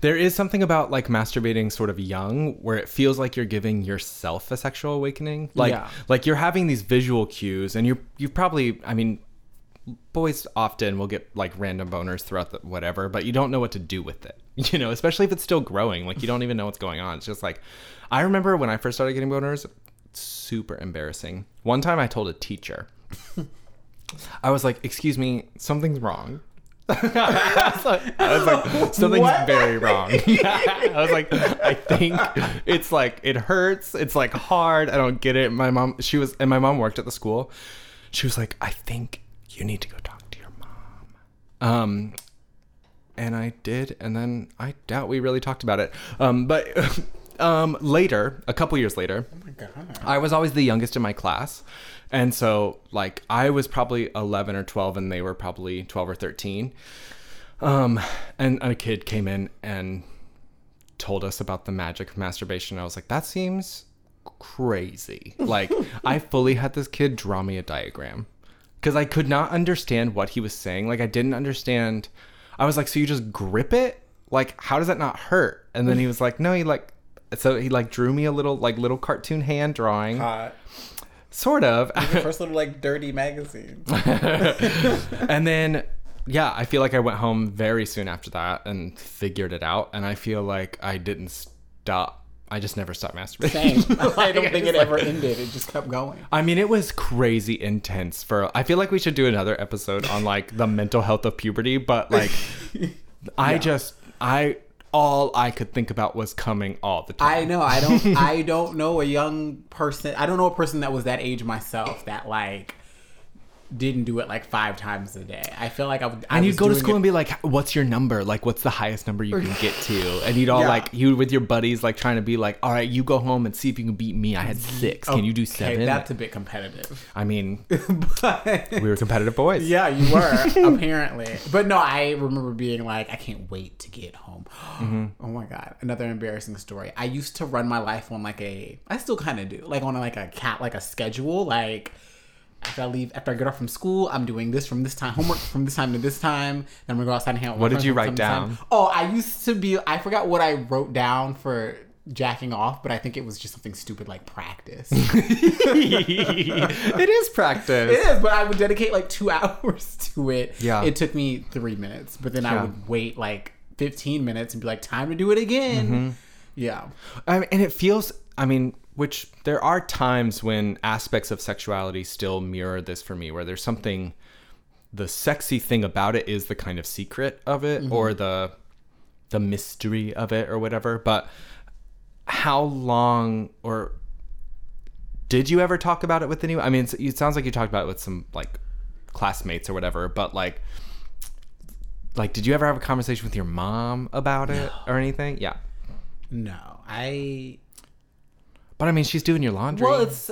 There is something about like masturbating sort of young where it feels like you're giving yourself a sexual awakening. Like Yeah. like you're having these visual cues and you you probably I mean boys often will get like random boners throughout the whatever, but you don't know what to do with it. You know, especially if it's still growing. Like you don't even know what's going on. It's just like I remember when I first started getting boners, super embarrassing. One time I told a teacher. I was like, "Excuse me, something's wrong." I was like, I was like, something's What? very wrong. I was like, I think it's like it hurts. It's like hard. I don't get it. My mom, she was, and my mom worked at the school. She was like, I think you need to go talk to your mom. Um, and I did, and then I doubt we really talked about it. Um, but um, later, a couple years later, oh I was always the youngest in my class. And so, like, I was probably 11 or 12, and they were probably 12 or 13. Um, and a kid came in and told us about the magic of masturbation. I was like, that seems crazy. Like, I fully had this kid draw me a diagram because I could not understand what he was saying. Like, I didn't understand. I was like, so you just grip it? Like, how does that not hurt? And then he was like, no, he like, so he like drew me a little, like, little cartoon hand drawing. Hot. Sort of. First little like dirty magazine. and then yeah i feel like i went home very soon after that and figured it out and i feel like i didn't stop i just never stopped masturbating Same. I don't think it like- ever ended. It just kept going. i mean it was crazy intense for i feel like we should do another episode on like the mental health of puberty but like i just i all i could think about was coming all the time I know. I don't. I don't know a young person. I don't know a person that was that age myself that like didn't do it like five times a day. I feel like I would. I and you'd go to school it- and be like, "What's your number? Like, what's the highest number you can get to?" And you'd all Yeah. like, you with your buddies, like trying to be like, "All right, you go home and see if you can beat me. I had six. Can you do Okay, seven? That's a bit competitive. I mean, but we were competitive boys. yeah, you were apparently. But no, I remember being like, I can't wait to get home. Mm-hmm. Oh my god, another embarrassing story. I used to run my life on like a. I still kind of do like on like a cat like a schedule like. After I leave, after I get off from school, I'm doing this from this time, homework from this time to this time. Then I'm gonna go outside and hang out. with What did you write time. down? Oh, I used to be. I forgot what I wrote down for jacking off, but I think it was just something stupid like practice. it is practice. It is, but I would dedicate like two hours to it. Yeah. It took me three minutes, but then I would wait like 15 minutes and be like, time to do it again. Mm-hmm. Yeah. I mean, and it feels. I mean, which there are times when aspects of sexuality still mirror this for me, where there's something. The sexy thing about it is the kind of secret of it, or mm-hmm. the the mystery of it, or whatever. But how long or did you ever talk about it with anyone? I mean, it sounds like you talked about it with some like classmates or whatever, but like, like, did you ever have a conversation with your mom about it or anything? Yeah, No, I. but I mean, she's doing your laundry. Well, it's.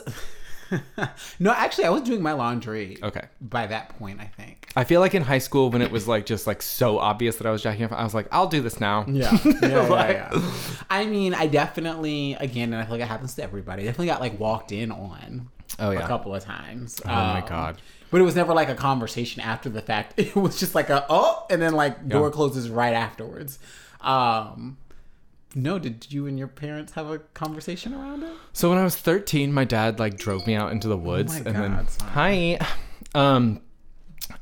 no, actually, I was doing my laundry. okay. By that point, I think. I feel like in high school when it was like just like so obvious that I was jacking off, I was like, I'll do this now. Yeah, yeah, yeah, Like- yeah. I mean, I definitely, again, and I feel like it happens to everybody. Definitely got like walked in on. Oh, yeah. a couple of times. Oh my God. But it was never like a conversation after the fact. It was just like a oh, and then like door closes right afterwards. Um, no, did you and your parents have a conversation around it? So when I was 13, my dad like drove me out into the woods my and then God, son. hi, um,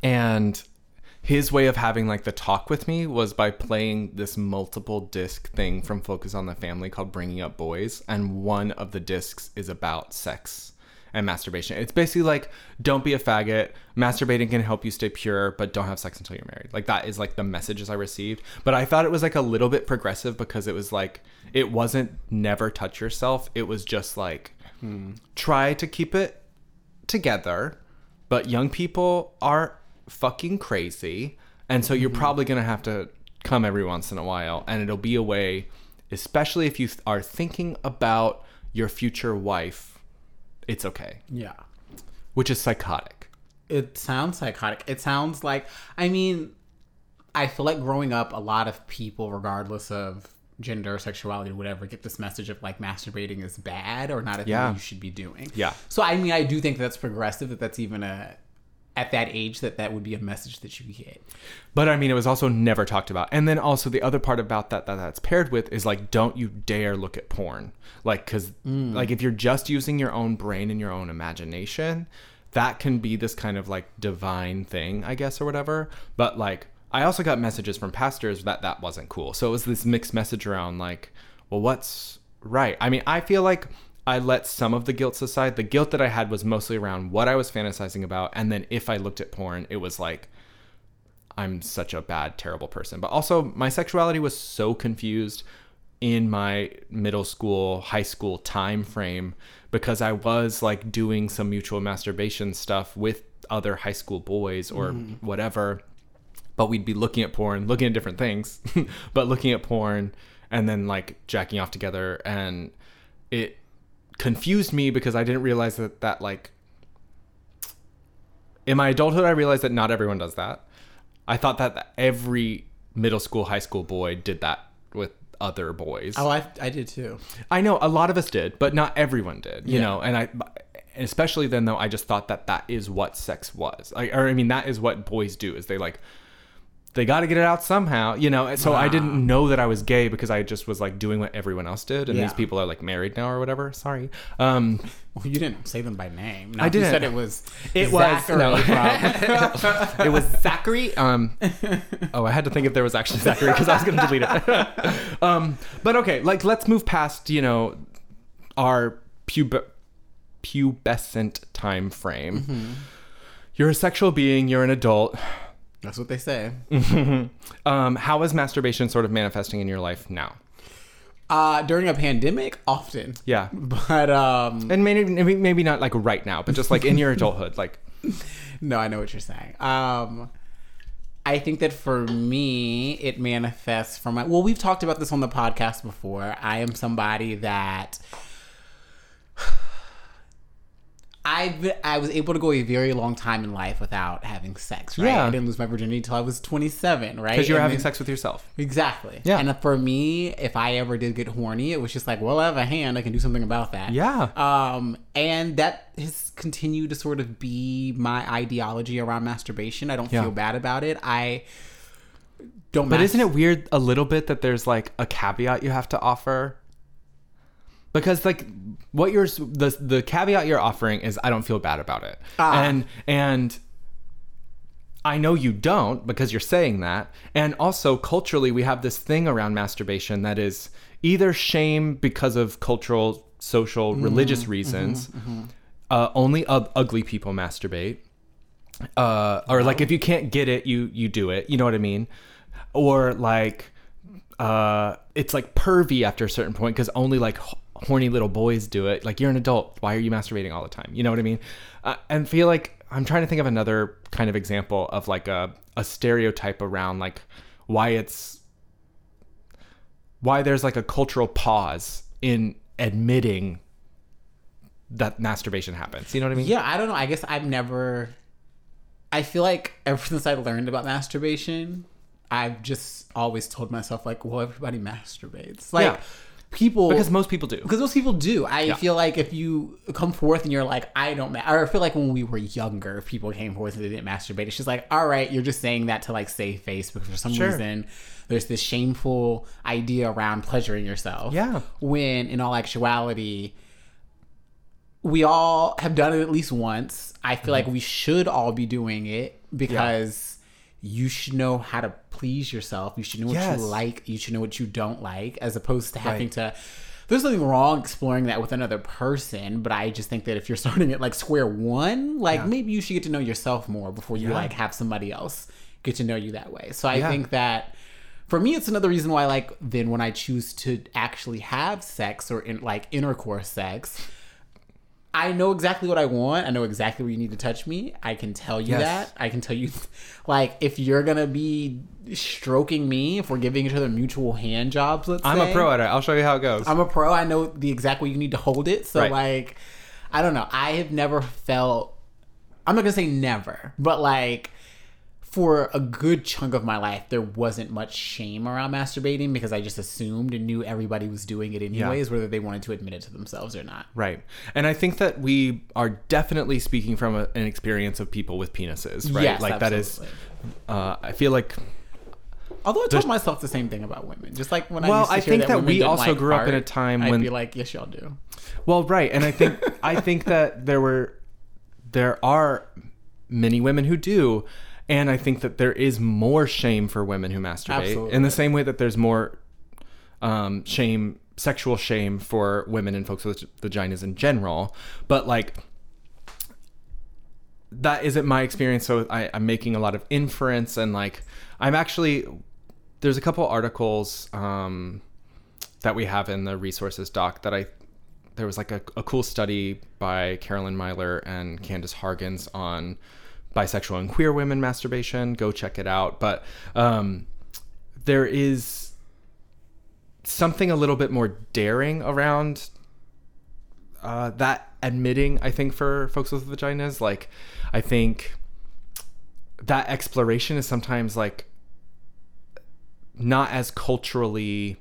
and his way of having like the talk with me was by playing this multiple disc thing from Focus on the Family called Bringing Up Boys, and one of the discs is about sex and masturbation. It's basically like don't be a faggot. Masturbating can help you stay pure, but don't have sex until you're married. Like that is like the messages I received. But I thought it was like a little bit progressive because it was like it wasn't never touch yourself. It was just like try to keep it together, but young people are fucking crazy. And so you're mm-hmm. probably going to have to come every once in a while. And it'll be a way, especially if you th- are thinking about your future wife, it's okay, Yeah. which is psychotic. It sounds psychotic. It sounds like, I mean, I feel like growing up, a lot of people, regardless of gender, sexuality, whatever, get this message of like masturbating is bad or not a thing Yeah. that you should be doing. Yeah. So, I mean, I do think that's progressive, that that's even a, at that age, that that would be a message that you get. But I mean, it was also never talked about. And then also the other part about that that that's paired with is like, don't you dare look at porn. Like, cause mm. like if you're just using your own brain and your own imagination, that can be this kind of like divine thing, I guess, or whatever. But like, I also got messages from pastors that that wasn't cool. So it was this mixed message around like, well, what's right? I mean, I feel like I let some of the guilt aside. The guilt that I had was mostly around what I was fantasizing about. And then if I looked at porn, it was like, I'm such a bad, terrible person. But also, my sexuality was so confused in my middle school, high school time frame because I was like doing some mutual masturbation stuff with other high school boys or mm-hmm. whatever. but we'd be looking at porn, looking at different things, but looking at porn and then like jacking off together and it confused me because I didn't realize that that like in my adulthood I realized that not everyone does that. I thought that every middle school, high school boy did that with other boys. Oh, I, I did too. I know a lot of us did, but not everyone did. You Yeah. know, and I, especially then though, I just thought that that is what sex was. I, or I mean, that is what boys do. Is they like, they got to get it out somehow. You know, and so I didn't know that I was gay because I just was like doing what everyone else did, and these people are like married now or whatever. Sorry. Um, Well, you didn't say them by name. No, I didn't. You said it was. It was- Zachary no. it was Zachary. Um, oh, I had to think if there was actually Zachary because I was going to delete it. um, but okay, like let's move past you know our pub- pubescent time frame. You're a sexual being. You're an adult. That's what they say. Um, how is masturbation sort of manifesting in your life now? Uh, during a pandemic, often. Yeah, But um, and maybe maybe not like right now, but just like in your adulthood, like no, I know what you're saying. Um, I think that for me, it manifests from my. Well, we've talked about this on the podcast before. I am somebody that. I I was able to go a very long time in life without having sex. Right, Yeah. I didn't lose my virginity until I was 27. Right, because you were And having then- sex with yourself. Exactly. Yeah. And for me, if I ever did get horny, it was just like, well, I have a hand. I can do something about that. Yeah. Um, and that has continued to sort of be my ideology around masturbation. I don't Yeah. feel bad about it. I don't. But mas- isn't it weird a little bit that there's like a caveat you have to offer? Because like what you're the the caveat you're offering is I don't feel bad about it. Ah. And and I know you don't because you're saying that. And also culturally we have this thing around masturbation that is either shame because of cultural, social, religious reasons. Uh, only ugly people masturbate uh, or like if you can't get it, you you do it. You know what I mean? Or like uh, it's like pervy after a certain point because only like horny little boys do it. Like you're an adult, why are you masturbating all the time? You know what I mean? Uh, and feel like I'm trying to think of another kind of example of like a a stereotype around like why it's why there's like a cultural pause in admitting that masturbation happens. You know what I mean? Yeah, I don't know. I guess I've never. I feel like ever since I learned about masturbation, I've just always told myself like, well, everybody masturbates. Like Yeah. People Because most people do. because most people do. I feel like if you come forth and you're like, I don't, ma-, or I feel like when we were younger, if people came forth and they didn't masturbate, it's just like, all right, you're just saying that to like save face, because for some Sure. reason, there's this shameful idea around pleasuring yourself. Yeah. When in all actuality, we all have done it at least once. I feel Mm-hmm. like we should all be doing it because you should know how to please yourself. You should know what Yes. you like. You should know what you don't like, as opposed to having Right. to. There's nothing wrong exploring that with another person, but I just think that if you're starting at like square one, like maybe you should get to know yourself more before you Yeah. like have somebody else get to know you that way. So I Yeah. think that for me, it's another reason why, like, then when I choose to actually have sex or in like intercourse sex, I know exactly what I want. I know exactly where you need to touch me. I can tell you Yes. that. I can tell you, like, if you're gonna be stroking me, if we're giving each other mutual hand jobs, let's I'm say, a pro at it. I'll show you how it goes. I'm a pro. I know the exact way you need to hold it. So Right. like, I don't know. I have never felt. I'm not gonna say never, but like, for a good chunk of my life, there wasn't much shame around masturbating because I just assumed and knew everybody was doing it anyways, whether they wanted to admit it to themselves or not. Right. And I think that we are definitely speaking from a, an experience of people with penises, right? Yes, like that is uh, I feel like Although I told myself the same thing about women, just like when I Well, used to I hear think that, that we also like grew up in a time I'd when- be like, yes, y'all do. well, right. And I think I think that there were there are many women who do and I think that there is more shame for women who masturbate. In the same way that there's more um, shame sexual shame for women and folks with vaginas in general. But like that isn't my experience so I, i'm making a lot of inference and like i'm actually there's a couple articles um, that we have in the resources doc that i there was like a, a cool study by carolyn Meiller and Candice Hargons on bisexual and queer women masturbation. Go check it out. But um, there is something a little bit more daring around uh, that admitting. I think for folks with vaginas, like I think that exploration is sometimes like not as culturally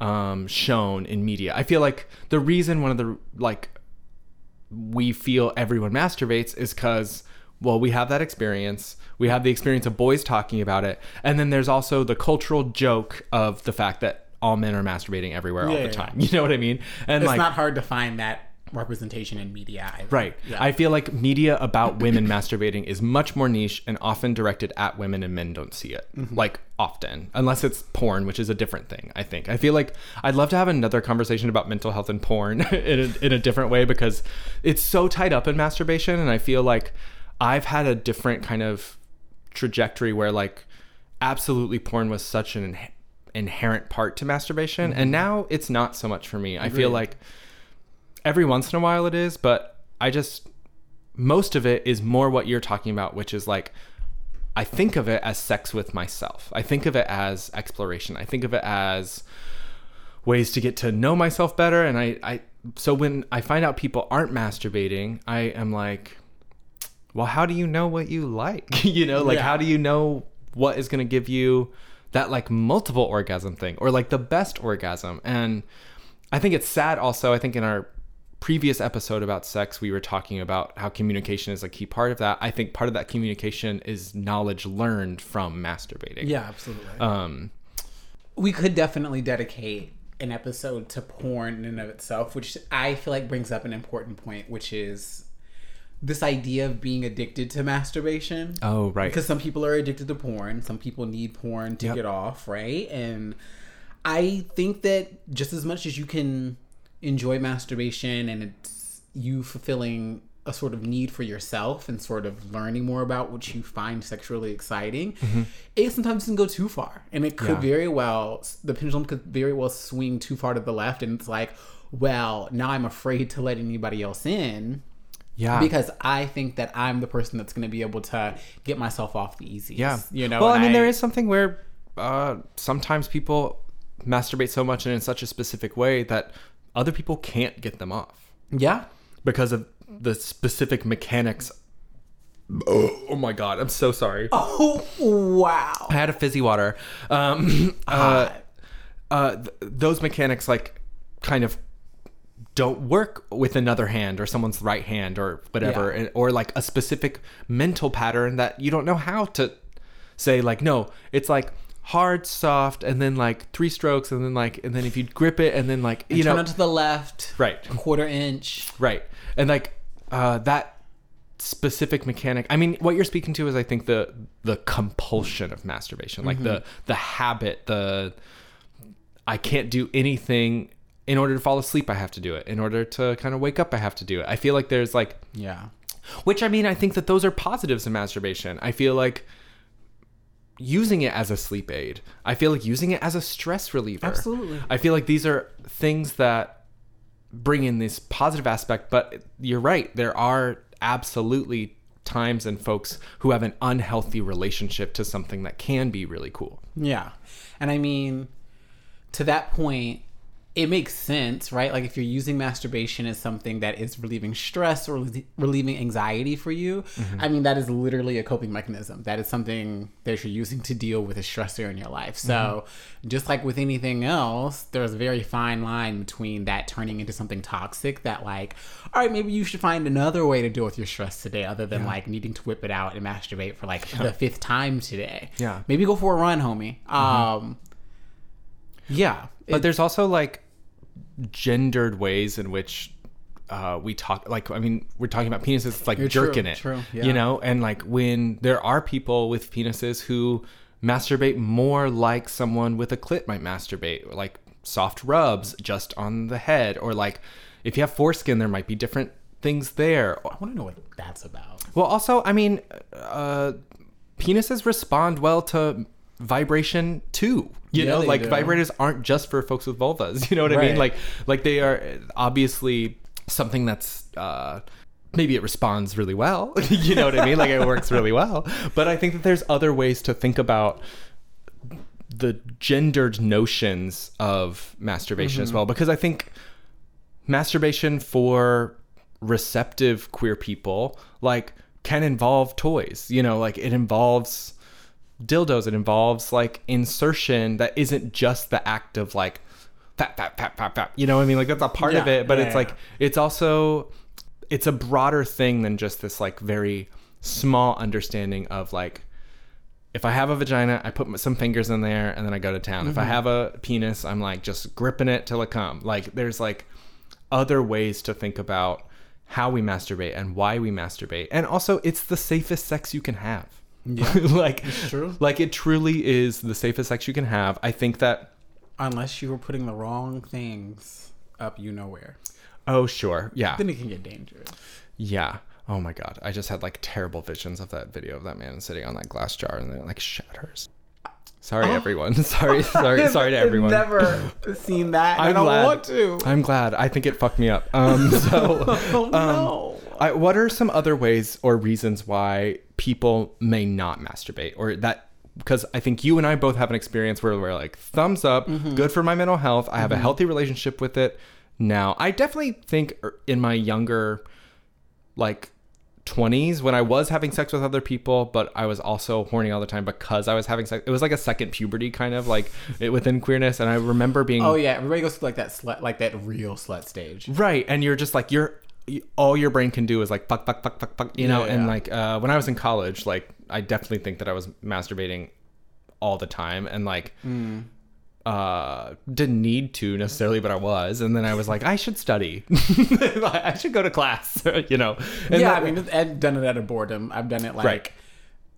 um, shown in media. I feel like the reason one of the like we feel everyone masturbates is because well we have that experience we have the experience of boys talking about it and then there's also the cultural joke of the fact that all men are masturbating everywhere all Yeah, the yeah. time you know what i mean and It's like not hard to find that representation in media. Either. Right. Yeah. I feel like media about women masturbating is much more niche and often directed at women, and men don't see it. Mm-hmm. Like, often. Unless it's porn, which is a different thing, I think. I feel like I'd love to have another conversation about mental health and porn in, a, in a different way because it's so tied up in masturbation. And I feel like I've had a different kind of trajectory where, like, absolutely porn was such an inhe- inherent part to masturbation. And mm-hmm. now it's not so much for me. I feel like every once in a while it is, but I just most of it is more what you're talking about, which is like I think of it as sex with myself. I think of it as exploration. I think of it as ways to get to know myself better and I I so when I find out people aren't masturbating, I am like well, how do you know what you like? you know, like Yeah. how do you know what is going to give you that like multiple orgasm thing or like the best orgasm? And I think it's sad also. I think in our previous episode about sex, we were talking about how communication is a key part of that. I think part of that communication is knowledge learned from masturbating. Yeah, absolutely. Um, we could definitely dedicate an episode to porn in and of itself, which I feel like brings up an important point, which is this idea of being addicted to masturbation. oh, right. Because some people are addicted to porn, some people need porn to Yep. get off, right? And I think that just as much as you can enjoy masturbation and it's you fulfilling a sort of need for yourself and sort of learning more about what you find sexually exciting, it sometimes can go too far. And it could Mm-hmm. Yeah. very well, the pendulum could very well swing too far to the left. And it's like, well, now I'm afraid to let anybody else in yeah. because I think that I'm the person that's going to be able to get myself off the easiest. Yeah. you know. Well, I mean, there is something where uh, sometimes people masturbate so much and in such a specific way that other people can't get them off yeah, because of the specific mechanics. Oh, oh my god, I'm so sorry. Oh wow! I had a fizzy water. Um, uh, uh, th- those mechanics like kind of don't work with another hand or someone's right hand or whatever, Yeah. or like a specific mental pattern that you don't know how to say. Like, no, it's like hard, soft, and then like three strokes, and then like, and then if you grip it, and then like you Turn know, it to the left, right, a quarter inch. Right. And like uh that specific mechanic. I mean, what you're speaking to is I think the the compulsion of masturbation, like the the habit, the I can't do anything in order to fall asleep I have to do it. In order to kind of wake up I have to do it. I feel like there's like Yeah, which I mean, I think that those are positives of masturbation. I feel like using it as a sleep aid. I feel like using it as a stress reliever. Absolutely. I feel like these are things that bring in this positive aspect, but you're right. There are absolutely times and folks who have an unhealthy relationship to something that can be really cool. yeah, and I mean, to that point, it makes sense, right? Like if you're using masturbation as something that is relieving stress or relie- relieving anxiety for you, mm-hmm. I mean, that is literally a coping mechanism. That is something that you're using to deal with a stressor in your life. So, mm-hmm. just like with anything else, there's a very fine line between that turning into something toxic that, like, all right, maybe you should find another way to deal with your stress today other than like needing to whip it out and masturbate for like the fifth time today. Yeah. Maybe go for a run, homie. Mm-hmm. Um, yeah. But there's also like gendered ways in which uh, we talk like I mean we're talking about penises it's like jerking true, it true, yeah. you know and like when there are people with penises who masturbate more like someone with a clit might masturbate like soft rubs just on the head or like if you have foreskin there might be different things there I want to know what that's about. well, also, I mean, uh, penises respond well to vibration too. You Yeah, know, like do. vibrators aren't just for folks with vulvas. You know what I mean? Like, like they are obviously something that's uh, maybe it responds really well. you know what I mean? Like it works really well. But I think that there's other ways to think about the gendered notions of masturbation as well because I think masturbation for receptive queer people like can involve toys you know like it involves dildos it involves like insertion that isn't just the act of like fat fat fat fat fat you know what i mean like that's a part of it but yeah, it's yeah. like it's also it's a broader thing than just this like very small understanding of like if I have a vagina, I put some fingers in there and then I go to town. If I mm-hmm. have a penis, I'm like just gripping it till it come. Like there's like other ways to think about how we masturbate and why we masturbate. And also it's the safest sex you can have. Yeah. like it's true. Like it truly is the safest sex you can have. I think that Unless you were putting the wrong things up you know where. oh sure. Yeah. Then it can get dangerous. Yeah. Oh my god. I just had like terrible visions of that video of that man sitting on that glass jar and then it like shatters. Sorry everyone. sorry, sorry, sorry to everyone. I've never seen that. I I'm don't glad. want to. I'm glad. I think it fucked me up. Um, so, Oh no. I, what are some other ways or reasons why people may not masturbate, or that? Because I think you and I both have an experience where we're like, thumbs up, Mm-hmm. good for my mental health. I have a healthy relationship with it now. I definitely think er, in my younger, like. 20s when I was having sex with other people, but I was also horny all the time because I was having sex. It was like a second puberty kind of like it, within queerness. And I remember being Oh yeah, everybody goes to like that slut, like that real slut stage. Right, and you're just like you're all your brain can do is like fuck fuck fuck fuck fuck, you know. Yeah, And like uh, when I was in college, like I definitely think that I was masturbating all the time, and like Hmm. Uh didn't need to necessarily, but I was. And then I was like, I should study, I should go to class, you know. And yeah, that- I mean, I've done it out of boredom. I've done it like Right.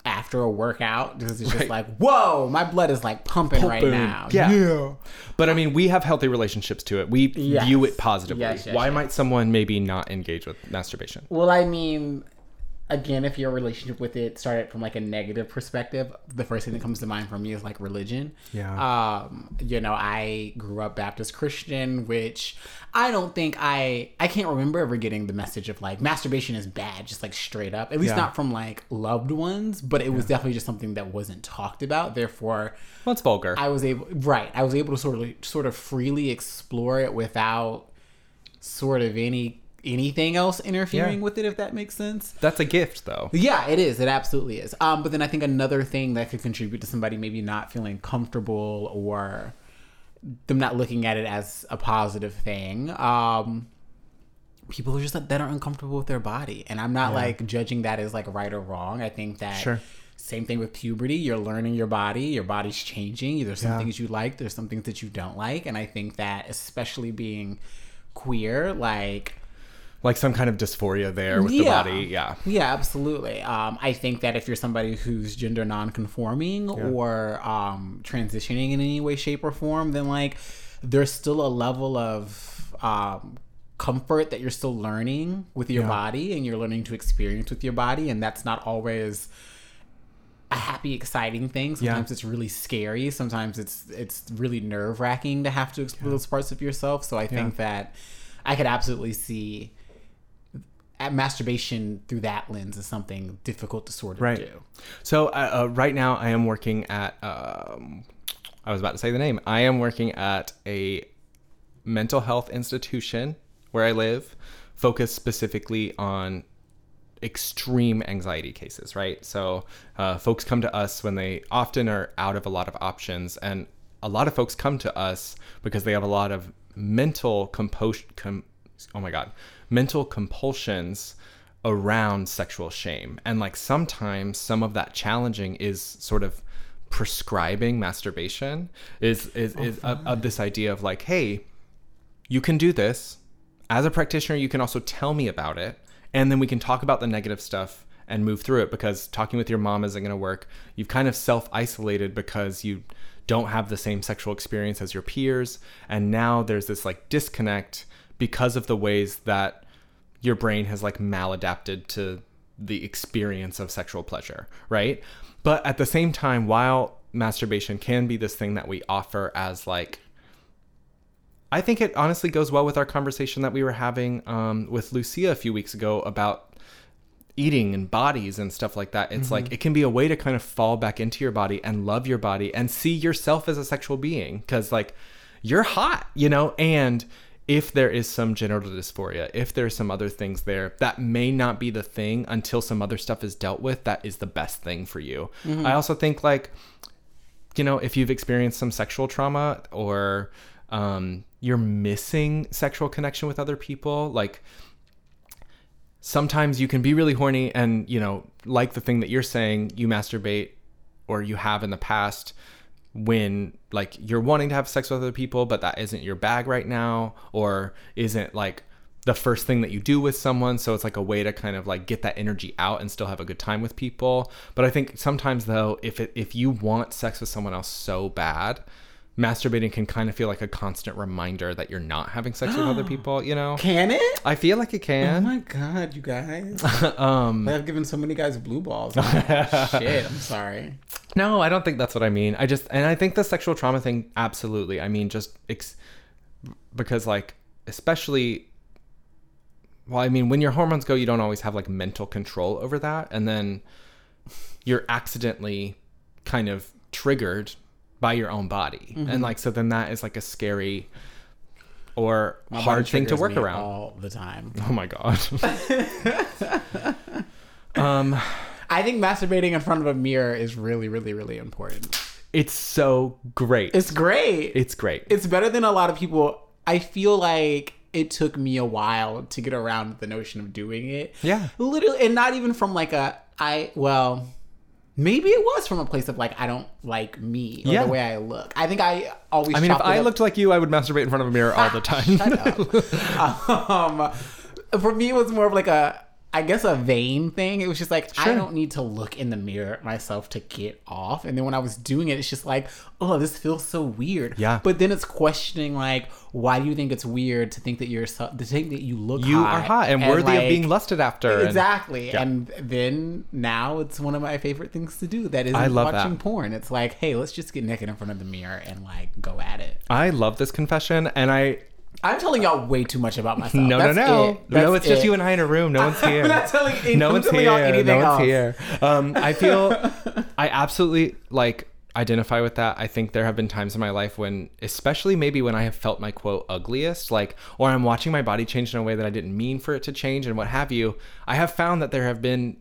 after a workout because it's just Right. like, whoa, my blood is like pumping, right Pumping. now. Yeah. But I mean, we have healthy relationships to it. We Yes. view it positively. Yes, yes, Why might someone maybe not engage with masturbation? Well, I mean, again, if your relationship with it started from like a negative perspective, the first thing that comes to mind for me is like religion. Yeah. Um, you know, I grew up Baptist Christian, which I don't think I I can't remember ever getting the message of like masturbation is bad, just like straight up. At least Yeah. not from like loved ones, but it was definitely just something that wasn't talked about. Therefore, Well, it's vulgar. I was able right. I was able to sort of sort of freely explore it without sort of any anything else interfering Yeah. with it, if that makes sense. That's a gift, though. Yeah, it is. It absolutely is. Um, but then I think another thing that could contribute to somebody maybe not feeling comfortable or them not looking at it as a positive thing. Um, people are just that are uncomfortable with their body, and I'm not like judging that as like right or wrong. I think that Sure. same thing with puberty. You're learning your body. Your body's changing. There's some things you like. There's some things that you don't like, and I think that especially being queer, like Like some kind of dysphoria there with the body. Yeah. Yeah, absolutely. Um, I think that if you're somebody who's gender non-conforming or um, transitioning in any way, shape, or form, then like there's still a level of um, comfort that you're still learning with your body and you're learning to experience with your body, and that's not always a happy, exciting thing. Sometimes it's really scary. Sometimes it's it's really nerve wracking to have to explore those parts of yourself. So I think that I could absolutely see masturbation through that lens is something difficult to sort of Right. do. So uh, uh, right now, I am working at. Um, I was about to say the name. I am working at a mental health institution where I live, focused specifically on extreme anxiety cases. Right. So uh, folks come to us when they often are out of a lot of options, and a lot of folks come to us because they have a lot of mental compos- com- oh my god mental compulsions around sexual shame. And like sometimes some of that challenging is sort of prescribing masturbation is is, is oh, of, of this idea of like hey you can do this. As a practitioner you can also tell me about it and then we can talk about the negative stuff and move through it because talking with your mom isn't going to work. You've kind of self-isolated because you don't have the same sexual experience as your peers and now there's this like disconnect because of the ways that your brain has like maladapted to the experience of sexual pleasure, right? But at the same time, while masturbation can be this thing that we offer as like I think it honestly goes well with our conversation that we were having um, with Lucia a few weeks ago about eating and bodies and stuff like that. It's like it can be a way to kind of fall back into your body and love your body and see yourself as a sexual being because like you're hot, you know, and if there is some genital dysphoria, if there's some other things there, that may not be the thing until some other stuff is dealt with. That is the best thing for you. I also think like you know, if you've experienced some sexual trauma or um, you're missing sexual connection with other people, like sometimes you can be really horny and, you know, like the thing that you're saying, you masturbate or you have in the past when like you're wanting to have sex with other people, but that isn't your bag right now or isn't like the first thing that you do with someone. So it's like a way to kind of like get that energy out and still have a good time with people. But i think sometimes though if it if you want sex with someone else so bad masturbating can kind of feel like a constant reminder that you're not having sex with other people you know Can it? i feel like it can. Oh my god, you guys! um I've given so many guys blue balls. Shit, I'm sorry. No, I don't think that's what I mean. I just and I think the sexual trauma thing absolutely. I mean just ex- because like especially well, I mean when your hormones go, you don't always have like mental control over that and then you're accidentally kind of triggered by your own body. Mm-hmm. And like so then that is like a scary or My hard thing to work around. all the time. Oh my god. um I think masturbating in front of a mirror is really, really, really important. it's so great. It's great. it's great. it's better than a lot of people. I feel like it took me a while to get around the notion of doing it. Yeah. Literally, and not even from like a I well, maybe it was from a place of like I don't like me or Yeah. the way I look. I think I always. I mean, if I up- looked like you, I would masturbate in front of a mirror all the time. Shut up. um, for me, it was more of like a, I guess, a vain thing. It was just like I don't need to look in the mirror at myself to get off. And then when I was doing it, it's just like, oh, this feels so weird. Yeah. But then it's questioning like, why do you think it's weird to think that you're so, to think that you look you hot are hot and, worthy of being lusted after. and- Exactly. Yeah. And then now it's one of my favorite things to do. That is I love watching that. porn. It's like, hey, let's just get naked in front of the mirror and like go at it. I love this confession, and I I'm telling y'all way too much about myself. no, That's no, no, it. no. It's just you and I in a room. No one's here. I'm not telling, no one's telling here. y'all anything no else. one's here. Um, I feel I absolutely like identify with that. I think there have been times in my life when, especially maybe when I have felt my quote ugliest, like, or I'm watching my body change in a way that I didn't mean for it to change, and what have you. I have found that there have been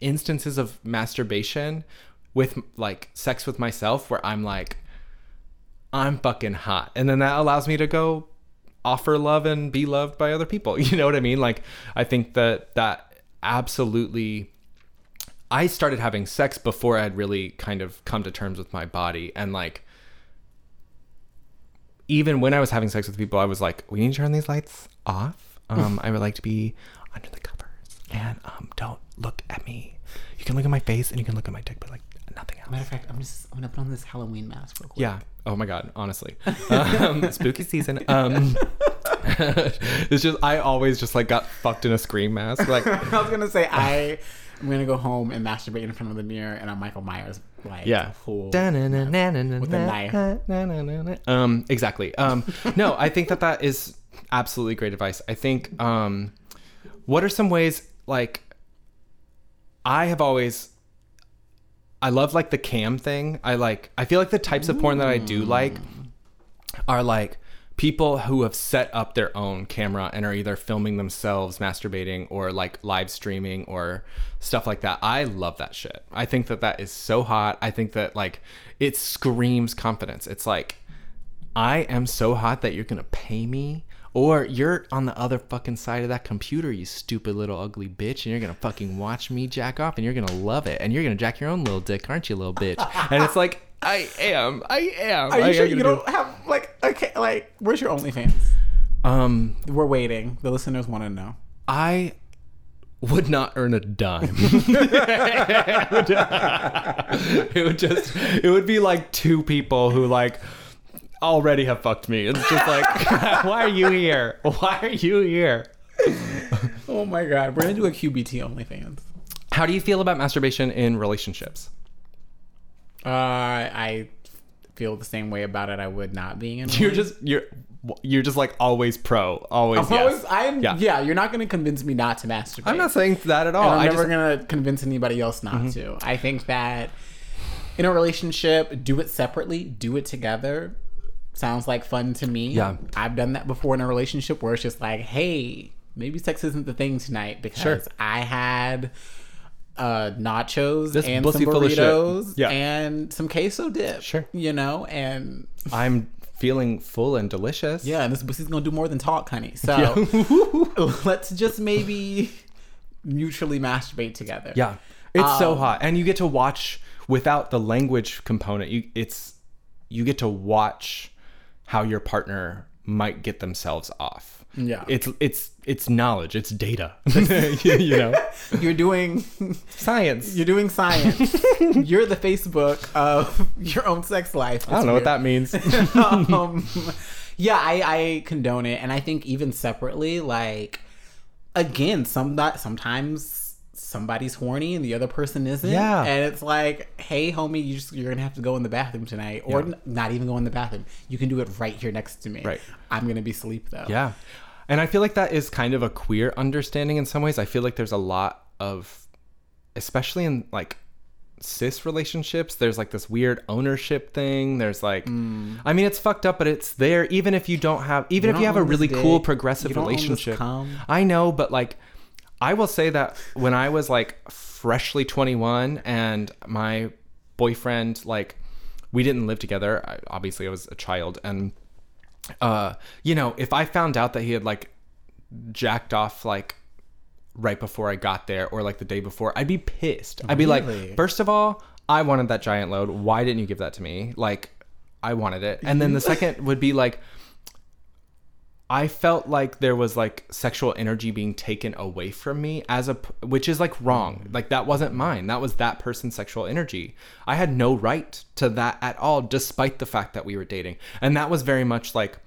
instances of masturbation with like sex with myself where I'm like, I'm fucking hot, and then that allows me to go offer love and be loved by other people. You know what I mean? Like I think that that absolutely I started having sex before I had really kind of come to terms with my body and like even when I was having sex with people I was like we need to turn these lights off. Um I would like to be under the covers and um don't look at me. You can look at my face and you can look at my dick but like nothing else. Matter of fact, I'm just I'm gonna put on this Halloween mask real quick. Yeah. Oh my god. Honestly, um, spooky season. Um, it's just I always just like got fucked in a scream mask. Like I was gonna say I am gonna go home and masturbate in front of the mirror and i'm Michael Myers like yeah. full with a knife. Um. Exactly. Um. No, I think that that is absolutely great advice. I think. Um. What are some ways like? I have always I love like the cam thing. I like I feel like the types of porn that I do mm. like are like people who have set up their own camera and are either filming themselves masturbating or like live streaming or stuff like that. I love that shit. I think that that is so hot. I think that like it screams confidence. It's like I am so hot that you're going to pay me or you're on the other fucking side of that computer, you stupid little ugly bitch, and you're gonna fucking watch me jack off, and you're gonna love it, and you're gonna jack your own little dick, aren't you, little bitch? And it's like, I am, I am. Are you I sure you don't have like okay like where's your OnlyFans? Um, We're waiting. The listeners want to know. I would not earn a dime. it would just, it would be like two people who like already have fucked me. It's just like, why are you here? Why are you here? Oh my god, we're gonna do a QBT OnlyFans. How do you feel about masturbation in relationships? Uh, I feel the same way about it. I would not being in. You're just you're you're just like always pro, always. I'm yes. always, I'm, Yeah. yeah. you're not going to convince me not to masturbate. I'm not saying that at all. And I'm I never just, Mm-hmm. gonna convince anybody else not to. I think that in a relationship, do it separately, do it together. Sounds like fun to me. Yeah. I've done that before in a relationship where it's just like, hey, maybe sex isn't the thing tonight because Sure. I had uh nachos This and some pussy full of shit. burritos Yeah. and some queso dip. Sure. You know, and I'm feeling full and delicious. yeah, and this pussy's gonna do more than talk, honey. So let's just maybe mutually masturbate together. Yeah. It's so Um, hot. And you get to watch without the language component. You it's you get to watch how your partner might get themselves off. Yeah. It's it's it's knowledge, it's data. you know? You're doing Science. You're doing science. You're the Facebook of your own sex life. I don't know what that means. um, yeah, I, I condone it, and I think even separately, like again, some that sometimes somebody's horny and the other person isn't. Yeah. and it's like, hey, homie, you just you're gonna have to go in the bathroom tonight, or Yeah. n- not even go in the bathroom. You can do it right here next to me. Right. I'm gonna be asleep though. Yeah. And I feel like that is kind of a queer understanding in some ways. I feel like there's a lot of, especially in like cis relationships, there's like this weird ownership thing. There's like, mm. I mean, it's fucked up, but it's there even if you don't have, even You if you have a really dick. cool progressive You don't own this relationship. I know, but like, I will say that when I was like freshly 21 and my boyfriend, like, we didn't live together. I, obviously, I was a child. And, uh, you know, if I found out that he had like jacked off, like, right before I got there or like the day before, I'd be pissed. I'd be Really? like, first of all, I wanted that giant load. Why didn't you give that to me? Like, I wanted it. And then the second would be like, I felt like there was like sexual energy being taken away from me as a which is like wrong. Like that wasn't mine. That was that person's sexual energy. I had no right to that at all despite the fact that we were dating. And that was very much like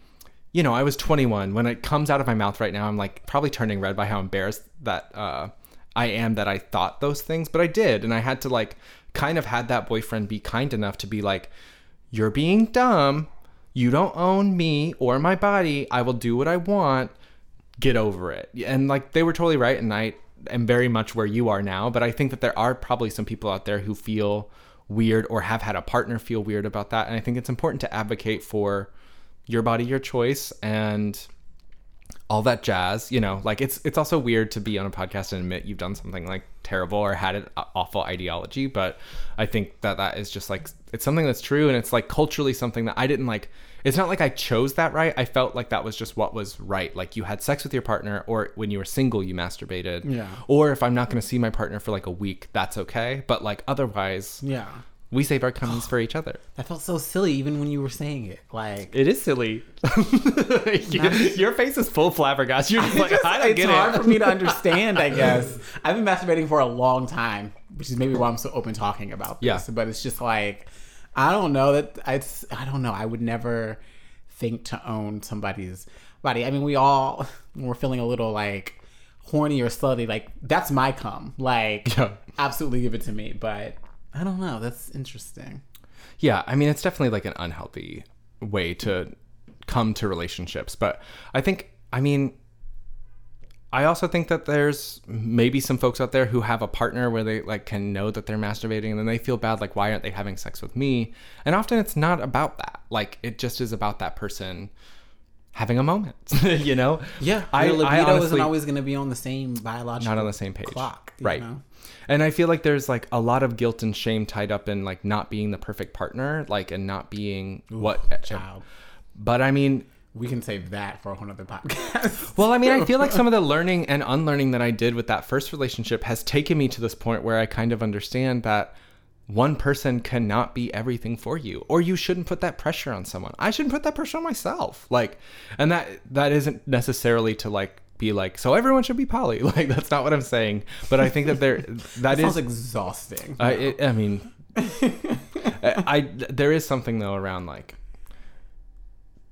you know, I was 21 when it comes out of my mouth right now. I'm like probably turning red by how embarrassed that uh I am that I thought those things, but I did and I had to like kind of had that boyfriend be kind enough to be like you're being dumb. You don't own me or my body. I will do what I want. Get over it. And like they were totally right. And I am very much where you are now. But I think that there are probably some people out there who feel weird or have had a partner feel weird about that. And I think it's important to advocate for your body, your choice, and all that jazz you know like it's it's also weird to be on a podcast and admit you've done something like terrible or had an awful ideology but i think that that is just like it's something that's true and it's like culturally something that i didn't like it's not like i chose that right i felt like that was just what was right like you had sex with your partner or when you were single you masturbated Yeah. or if i'm not going to see my partner for like a week that's okay but like otherwise yeah. We save our cummies for each other That felt so silly, even when you were saying it. Like it is silly your, your face is full flabbergasted you're just like Just- i don't it's get hard it for me to understand, I guess. I've been masturbating for a long time, which is maybe why I'm so open talking about this. Yeah. But it's just like, I don't know that I, I don't know. I would never think to own somebody's body. I mean, we all, when we're feeling a little like horny or slutty, like that's my cum. Like, Yeah. absolutely give it to me. But I don't know. That's interesting. Yeah, I mean, it's definitely like an unhealthy way to come to relationships. But I think, I mean, I also think that there's maybe some folks out there who have a partner where they like can know that they're masturbating and then they feel bad, like, why aren't they having sex with me? And often it's not about that. Like, it just is about that person having a moment, you know? Yeah, I, your libido I honestly, isn't always going to be on the same biological not on the same page clock, right know? and i feel like there's like a lot of guilt and shame tied up in like not being the perfect partner like and not being what child. but i mean We can save that for a whole other podcast. well i mean i feel like some of the learning and unlearning that i did with that first relationship has taken me to this point where i kind of understand that one person cannot be everything for you or you shouldn't put that pressure on someone i shouldn't put that pressure on myself like and that that isn't necessarily to like be like so everyone should be poly like that's not what i'm saying but i think that there that That is exhausting. I, it, I mean, I, I there is something though around like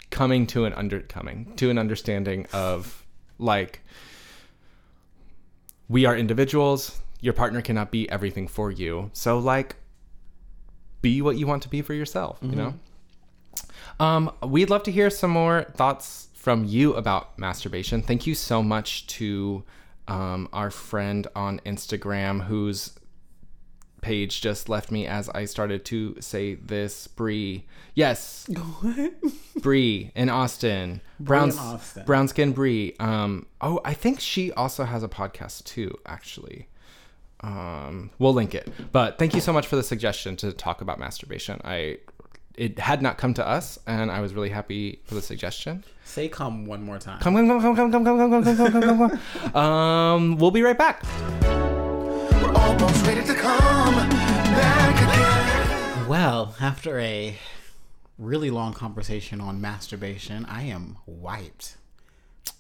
coming to an under coming to an understanding of like we are individuals. Your partner cannot be everything for you. So like, be what you want to be for yourself. You know. Um, we'd love to hear some more thoughts from you about masturbation. Thank you so much to um, our friend on Instagram whose page just left me as I started to say this. Bree, yes, Bree in Austin, brown in Austin. brown skin Bree. Um, oh, I think she also has a podcast too. Actually, um, we'll link it. But thank you so much for the suggestion to talk about masturbation. I it had not come to us, and I was really happy for the suggestion. Say come one more time. Come, come, come, come, come, come, come, come, come, come, come, come, come. Um, we'll be right back. We're almost ready to come back again. Well, after a really long conversation on masturbation, I am wiped.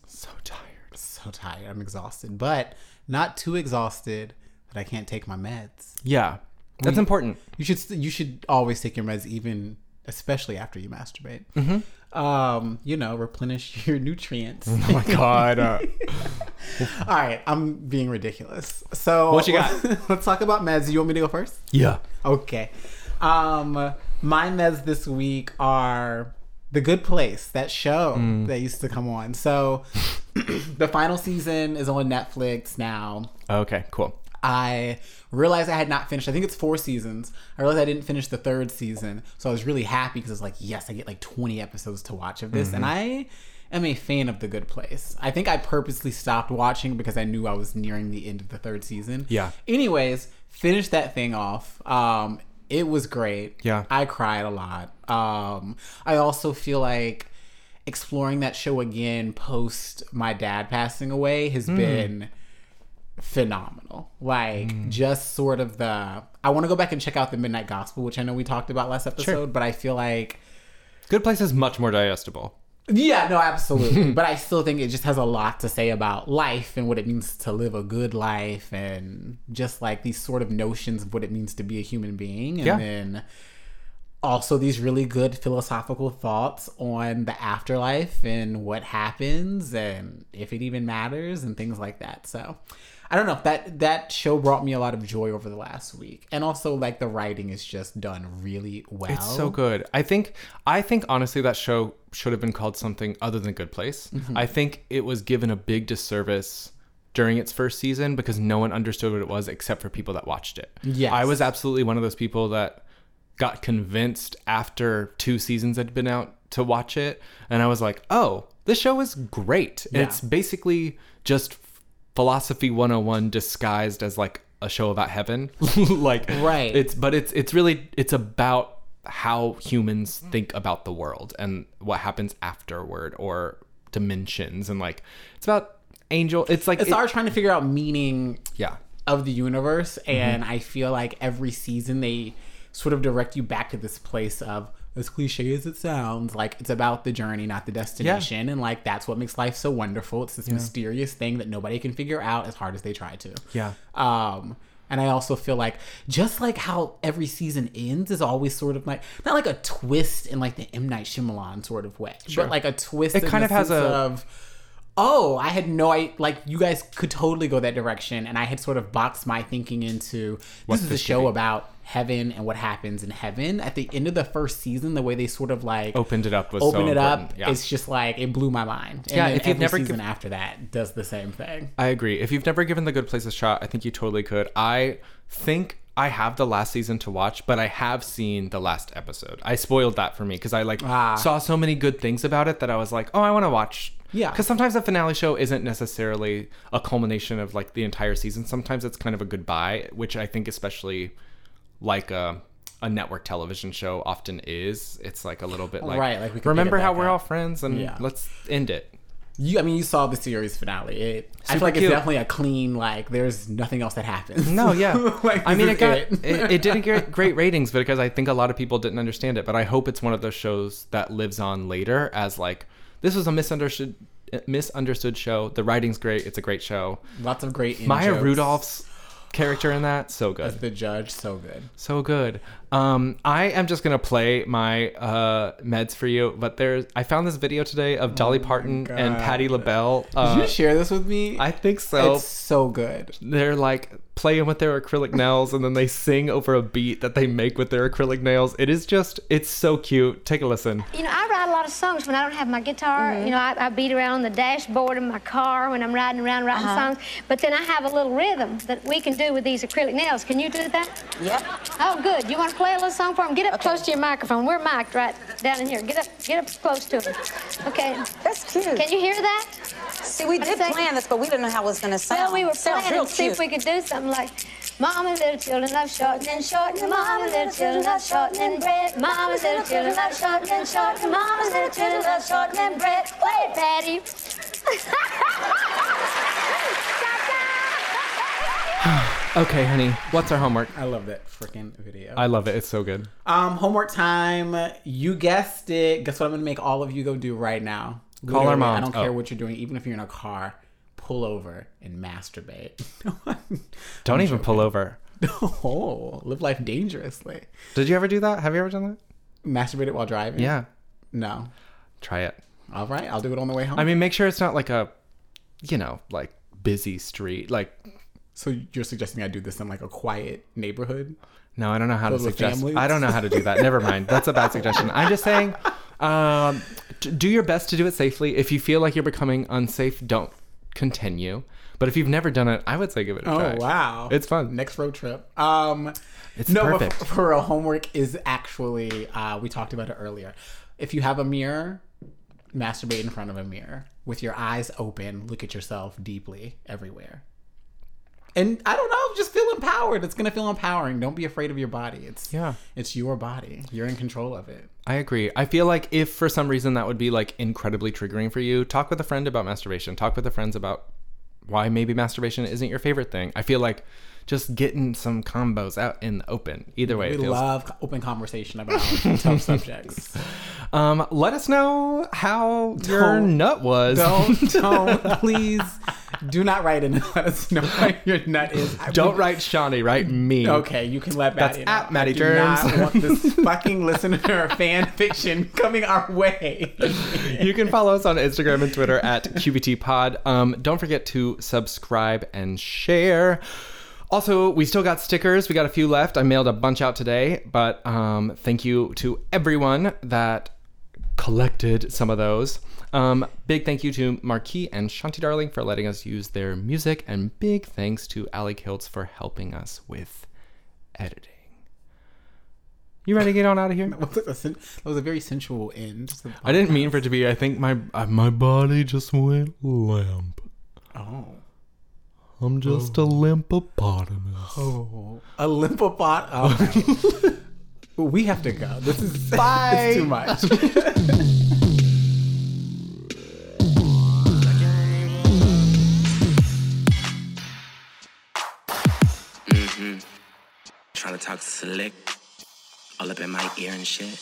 So tired. So tired. I'm exhausted, but not too exhausted that I can't take my meds. Yeah, that's important. You should you should always take your meds, even especially after you masturbate. Mm-hmm. Um, you know, replenish your nutrients. Oh my god. Uh, All right, I'm being ridiculous. So What you got? let's talk about meds. You want me to go first? yeah. Okay. Um, my meds this week are The Good Place, that show Mm. that used to come on. So the final season is on Netflix now. Okay. Cool. I realized I had not finished. I think it's four seasons. I realized I didn't finish the third season, so I was really happy because it's like, yes, I get like 20 episodes to watch of this, and I am a fan of The Good Place. I think I purposely stopped watching because I knew I was nearing the end of the third season. Yeah. Anyways, finished that thing off. Um, it was great. Yeah. I cried a lot. Um, I also feel like exploring that show again post my dad passing away has Hmm. been phenomenal. Like Mm. just sort of the I want to go back and check out the Midnight Gospel, which I know we talked about last episode, but I feel like Good Place is much more digestible. yeah, no, absolutely. but I still think it just has a lot to say about life and what it means to live a good life and just like these sort of notions of what it means to be a human being. And Yeah. then also these really good philosophical thoughts on the afterlife and what happens and if it even matters and things like that. So I don't know. That that show brought me a lot of joy over the last week. And also like the writing is just done really well. It's so good. I think I think honestly that show should have been called something other than Good Place. Mm-hmm. I think it was given a big disservice during its first season because no one understood what it was except for people that watched it. Yeah, I was absolutely one of those people that got convinced after two seasons had been out to watch it and I was like, "Oh, this show is great." Yeah. It's basically just philosophy 101 disguised as like a show about heaven. like Right. it's but it's it's really it's about how humans think about the world and what happens afterward or dimensions and like it's about angel it's like It's it- our trying to figure out meaning yeah of the universe Mm-hmm. and i feel like every season they sort of direct you back to this place of as cliche as it sounds like it's about the journey not the destination. And like that's what makes life so wonderful. It's this mysterious thing that nobody can figure out as hard as they try to. Yeah. um and I also feel like just like how every season ends is always sort of like not like a twist in like the M. Night Shyamalan sort of way, but like a twist. It in kind the of has a- of oh, I had no idea. Like you guys could totally go that direction, and I had sort of boxed my thinking into this is a show about heaven and what happens in heaven. At the end of the first season, the way they sort of like opened it up was so open it up, yeah it's just like it blew my mind. And Yeah, then if you've every never season giv- after that does the same thing. I agree. If you've never given The Good Place a shot, I think you totally could. I think I have the last season to watch, but I have seen the last episode. I spoiled that for me because I like Ah. saw so many good things about it that I was like, oh, I want to watch. Yeah. Because sometimes the finale show isn't necessarily a culmination of like the entire season. Sometimes it's kind of a goodbye, which I think especially like a a network television show often is. It's like a little bit like, Right, like we remember how we're up. all friends and Yeah. let's end it. You, I mean, you saw the series finale. It, I feel like cute. it's definitely a clean. Like, there's nothing else that happens. No, yeah. Like, I mean, it got it. it, it didn't get great ratings because I think a lot of people didn't understand it. But I hope it's one of those shows that lives on later as like this was a misunderstood misunderstood show. The writing's great. It's a great show. Lots of great. Maya jokes. Rudolph's character in that so as good, the judge, so good. so good. Um, I am just gonna play my uh, meds for you, but there's I found this video today of Dolly Parton and Oh Patti LaBelle. Did Uh, you share this with me? I think so. it's so good. They're like playing with their acrylic nails and then they sing over a beat that they make with their acrylic nails. It is just, it's so cute. Take a listen. You know, I write a lot of songs when I don't have my guitar. Mm-hmm. You know, I, I beat around on the dashboard of my car when I'm riding around writing uh-huh. songs. But then I have a little rhythm that we can do with these acrylic nails. Can you do that? Yep. Oh, good. You want to play a little song for them? Get up close to your microphone. We're mic'd right down in here. Get up, get up close to it. Okay. That's cute. Can you hear that? See, we What did plan this, but we didn't know how it was going to sound. Well, we were Sounds planning to see if we could do something like Mama, little children love shortening, shortening. Mama, little children love shortening bread. Mama, little children love shortening, shortening. Mama, little children love shortening bread. Play it, Patti. Okay, honey, what's our homework? I love that freaking video. I love it. It's so good. um, homework time. You guessed it. Guess what I'm gonna make all of you go do right now. Call our Literally, moms. I don't care Oh. what you're doing, even if you're in a car. Pull over and masturbate. Don't even pull over. oh, live life dangerously. Did you ever do that? Have you ever done that? Masturbate it while driving? Yeah. No. Try it. All right, I'll do it on the way home. I mean, make sure it's not like a, you know, like busy street. Like, so you're suggesting I do this in like a quiet neighborhood? no, I don't know how to suggest. families? I don't know how to do that. Never mind. That's a bad suggestion. I'm just saying, um, do your best to do it safely. If you feel like you're becoming unsafe, don't continue. But if you've never done it, I would say give it a Oh try. Oh wow, It's fun. Next road trip. Um, It's no, perfect. f- for a homework is actually uh, we talked about it earlier. If you have a mirror, masturbate in front of a mirror with your eyes open. Look at yourself deeply everywhere. And I don't know, just feel empowered. It's gonna feel empowering. Don't be afraid of your body. It's Yeah. it's your body. You're in control of it. I agree. I feel like if for some reason that would be like incredibly triggering for you, talk with a friend about masturbation. Talk with a friends about why maybe masturbation isn't your favorite thing. I feel like just getting some combos out in the open. Either way, We feels. love open conversation about tough subjects. Um, let us know how your Don't- nut was. Don't, don't, please, do not write in let us know what your nut is. I Don't would- write Shawnee, write me. Okay, you can let That's Maddie at know. Maddie I do not want this fucking listener fan fiction coming our way. You can follow us on Instagram and Twitter at QBT Pod. Um, don't forget to subscribe and share. Also, we still got stickers. We got a few left. I mailed a bunch out today, but um, thank you to everyone that collected some of those. Um, big thank you to Marquis and Shanti Darling for letting us use their music, and big thanks to Ali Kiltz for helping us with editing. You ready to get on out of here? That was a sen- that was a very sensual end. I didn't mean for it to be. I think my uh, my body just went limp. Oh. I'm just a limpopotamus. Oh, a limpopot. Oh. we have to go. This is Bye. it's too much. Mm-hmm. Trying to talk slick all up in my ear and shit.